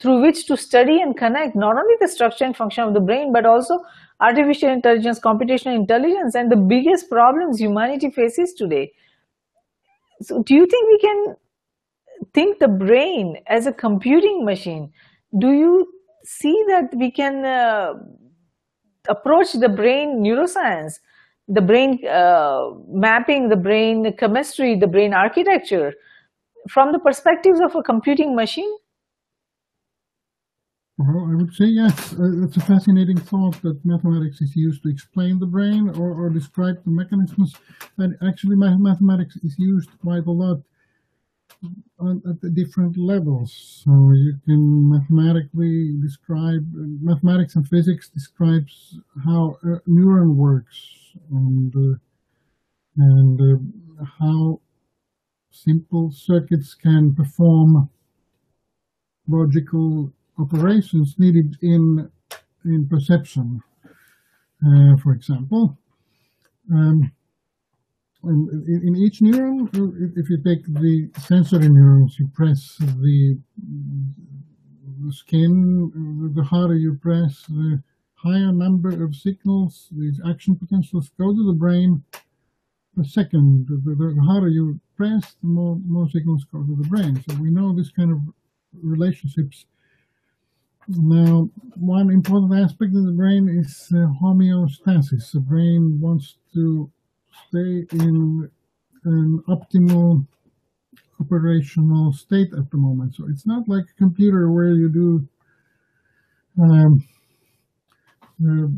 Speaker 1: through which to study and connect not only the structure and function of the brain but also artificial intelligence computational intelligence and the biggest problems humanity faces today so do you think we can think the brain as a computing machine, do you see that we can uh, approach the brain neuroscience, the brain uh, mapping, the brain chemistry, the brain architecture from the perspectives of a computing machine?
Speaker 2: Well, I would say yes. Uh, it's a fascinating thought that mathematics is used to explain the brain or, or describe the mechanisms. And actually, mathematics is used quite a lot on, at the different levels. So you can mathematically describe mathematics and physics describes how a neuron works and uh, and uh, how simple circuits can perform logical operations needed in in perception. Uh, for example, um, in, in each neuron, if you take the sensory neurons, you press the, the skin, the harder you press, the higher number of signals, these action potentials go to the brain. The second, the, the harder you press, the more, more signals go to the brain. So we know this kind of relationships. Now, one important aspect of the brain is uh, homeostasis. The brain wants to stay in an optimal operational state at the moment. So it's not like a computer where you do um, uh,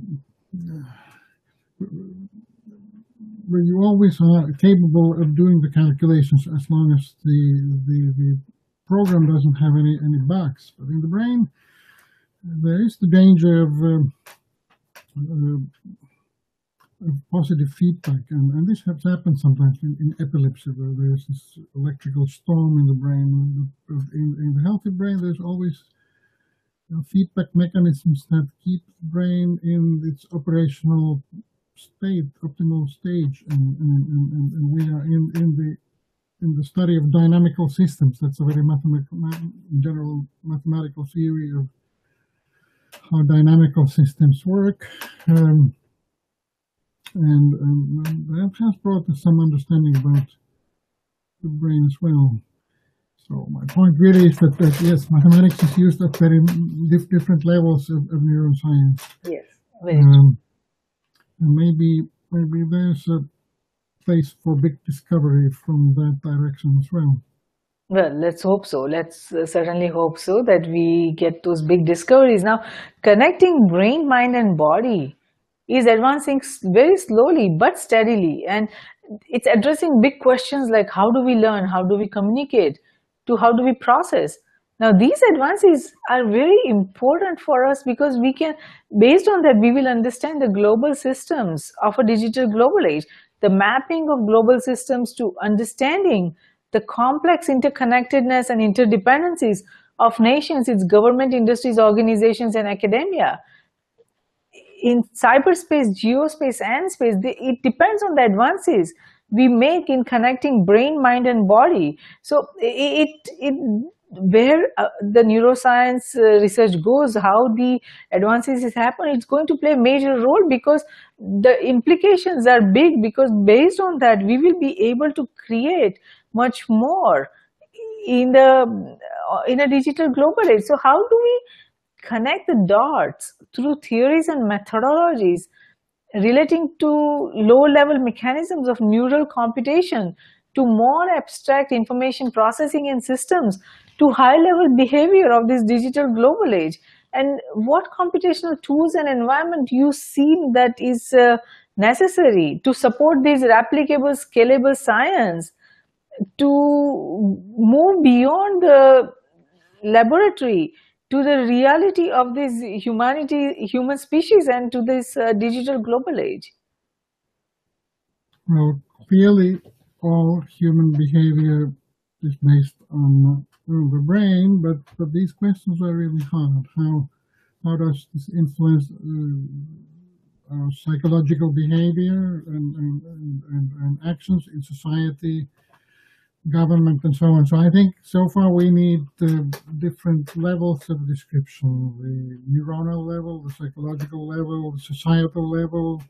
Speaker 2: where you always are capable of doing the calculations as long as the, the, the program doesn't have any, any bugs. But in the brain, there is the danger of uh, uh, positive feedback, and, and this has happened sometimes in, in epilepsy, where there's this electrical storm in the brain. In, in the healthy brain, there's always feedback mechanisms that keep the brain in its operational state, optimal stage, and, and, and, and we are in, in the in the study of dynamical systems. That's a very mathematical, general mathematical theory of how dynamical systems work. Um, and um, that has brought us some understanding about the brain as well. So my point really is that, that yes, mathematics is used at very diff different levels of, of neuroscience.
Speaker 1: Yes, um,
Speaker 2: and maybe maybe there's a place for big discovery from that direction as well.
Speaker 1: Well, let's hope so. Let's uh, certainly hope so that we get those big discoveries. Now, connecting brain, mind, and body is advancing very slowly but steadily and it's addressing big questions like how do we learn how do we communicate to how do we process now these advances are very important for us because we can based on that we will understand the global systems of a digital global age the mapping of global systems to understanding the complex interconnectedness and interdependencies of nations its government industries organizations and academia in cyberspace, geospace, and space, they, it depends on the advances we make in connecting brain, mind, and body. So it, it where uh, the neuroscience uh, research goes, how the advances is happen, it's going to play a major role because the implications are big because based on that, we will be able to create much more in the uh, in a digital global age. So how do we connect the dots through theories and methodologies relating to low-level mechanisms of neural computation to more abstract information processing and systems to high-level behavior of this digital global age and what computational tools and environment you see that is uh, necessary to support this replicable scalable science to move beyond the laboratory to the reality of this humanity, human species, and to this uh, digital global age?
Speaker 2: Well, clearly, all human behavior is based on, on the brain, but, but these questions are really hard. How how does this influence uh, our psychological behavior and, and, and, and, actions in society, government, and so on? So I think so far we need uh, different levels of description: the neuronal level, the psychological level, the societal level,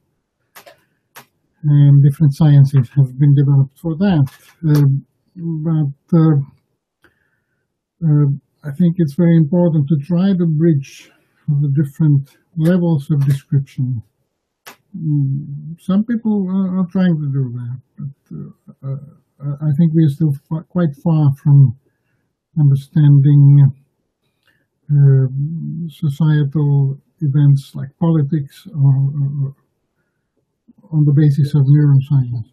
Speaker 2: and different sciences have been developed for that. Uh, but uh, uh, I think it's very important to try to bridge the different levels of description. Mm, some people are, trying to do that, but uh, uh, I think we are still quite far from understanding uh, societal events like politics or, or, on the basis of neuroscience.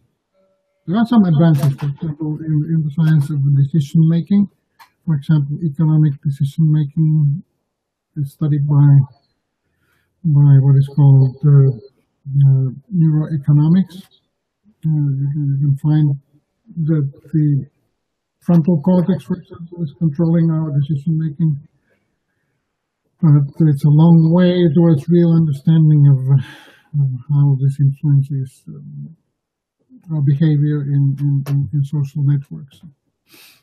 Speaker 2: There are some advances, for example, in, in the science of decision making. For example, economic decision making is studied by by what is called uh, uh, neuroeconomics. Uh, you, can, find that the frontal cortex, for example, is controlling our decision making. But it's a long way towards real understanding of, of how this influences um, our behavior in, in, in, social networks.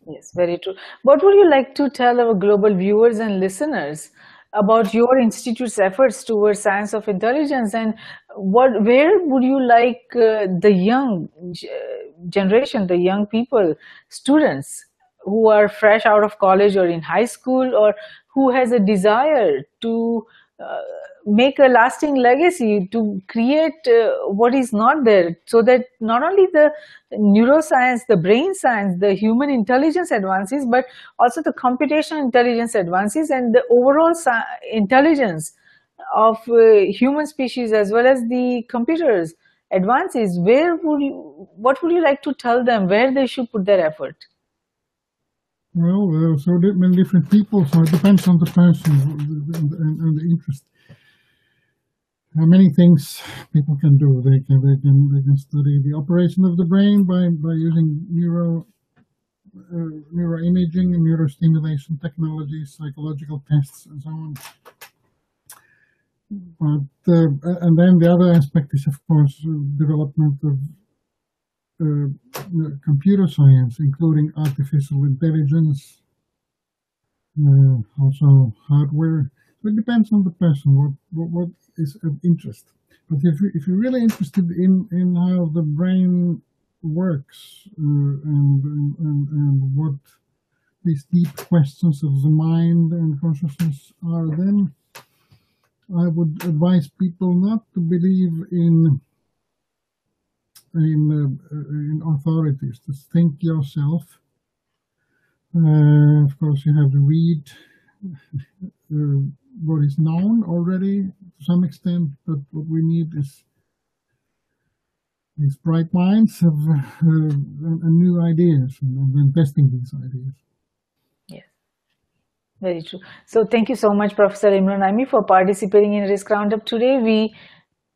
Speaker 1: Yes, very true. What would you like to tell our global viewers and listeners about your institute's efforts towards science of intelligence and what where would you like uh, the young generation the young people students who are fresh out of college or in high school or who has a desire to uh, make a lasting legacy to create uh, what is not there. So that not only the neuroscience the brain science the human intelligence advances but also the computational intelligence advances and the overall intelligence of uh, human species as well as the computers advances where would you what would you like to tell them where they should put their effort
Speaker 2: well, are so many different people, so it depends on the person and, and, and the interest How many things people can do. They can they can they can study the operation of the brain by by using neuro uh, neuroimaging and neurostimulation technologies, psychological tests, and so on. But uh, and then the other aspect is, of course, development of uh, computer science, including artificial intelligence, uh, also hardware. So it depends on the person what what, what is of interest. But if, if you're really interested in, in how the brain works uh, and, and, and what these deep questions of the mind and consciousness are, then I would advise people not to believe in in, uh, in authorities. To think yourself. Uh, of course, you have to read uh, what is known already to some extent, but what we need is these bright minds of uh, and new ideas and then testing these ideas.
Speaker 1: Very true. So thank you so much, Professor Ilmoniemi, for participating in Risk Roundup today. We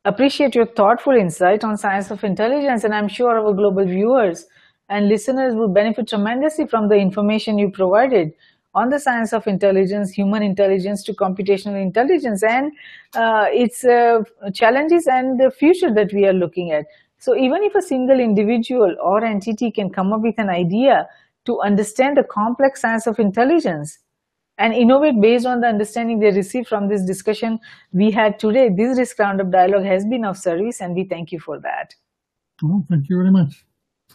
Speaker 1: appreciate your thoughtful insight on science of intelligence, and I'm sure our global viewers and listeners will benefit tremendously from the information you provided on the science of intelligence, human intelligence to computational intelligence and uh, its uh, challenges and the future that we are looking at. So even if a single individual or entity can come up with an idea to understand the complex science of intelligence and innovate based on the understanding they receive from this discussion we had today, this Risk Roundup dialogue has been of service and we thank you for that.
Speaker 2: Oh, thank you very much.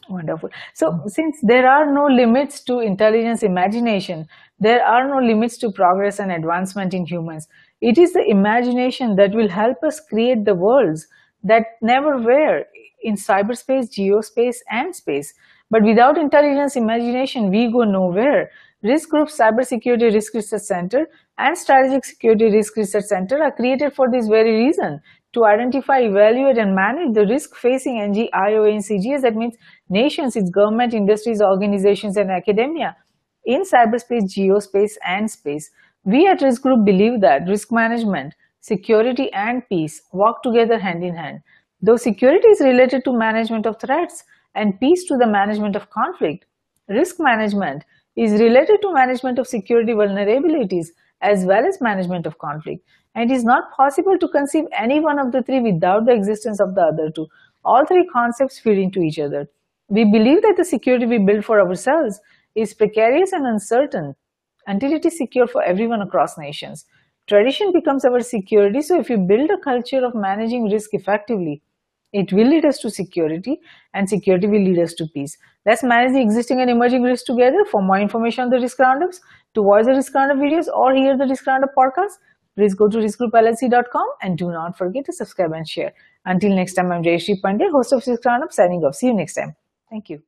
Speaker 1: Wonderful. So since there are no limits to intelligence imagination, there are no limits to progress and advancement in humans. It is the imagination that will help us create the worlds that never were in cyberspace, geospace, and space. But without intelligence imagination, we go nowhere. Risk Group Cybersecurity Risk Research Center and Strategic Security Risk Research Center are created for this very reason to identify, evaluate, and manage the risk facing NG, IOA, and CGS. That means nations, its government, industries, organizations, and academia in cyberspace, geospace, and space. We at Risk Group believe that risk management, security, and peace walk together hand in hand. Though security is related to management of threats and peace to the management of conflict, risk management is related to management of security vulnerabilities as well as management of conflict. And it is not possible to conceive any one of the three without the existence of the other two. All three concepts feed into each other. We believe that the security we build for ourselves is precarious and uncertain until it is secure for everyone across nations. Tradition becomes our security, so if you build a culture of managing risk effectively, it will lead us to security and security will lead us to peace. Let's manage the existing and emerging risks together. For more information on the risk roundups, to watch the risk roundup videos or hear the risk roundup podcast, please go to riskgroupllc.com and do not forget to subscribe and share. Until next time, I'm Jayshree Pandya, host of Risk Roundup, signing off. See you next time. Thank you.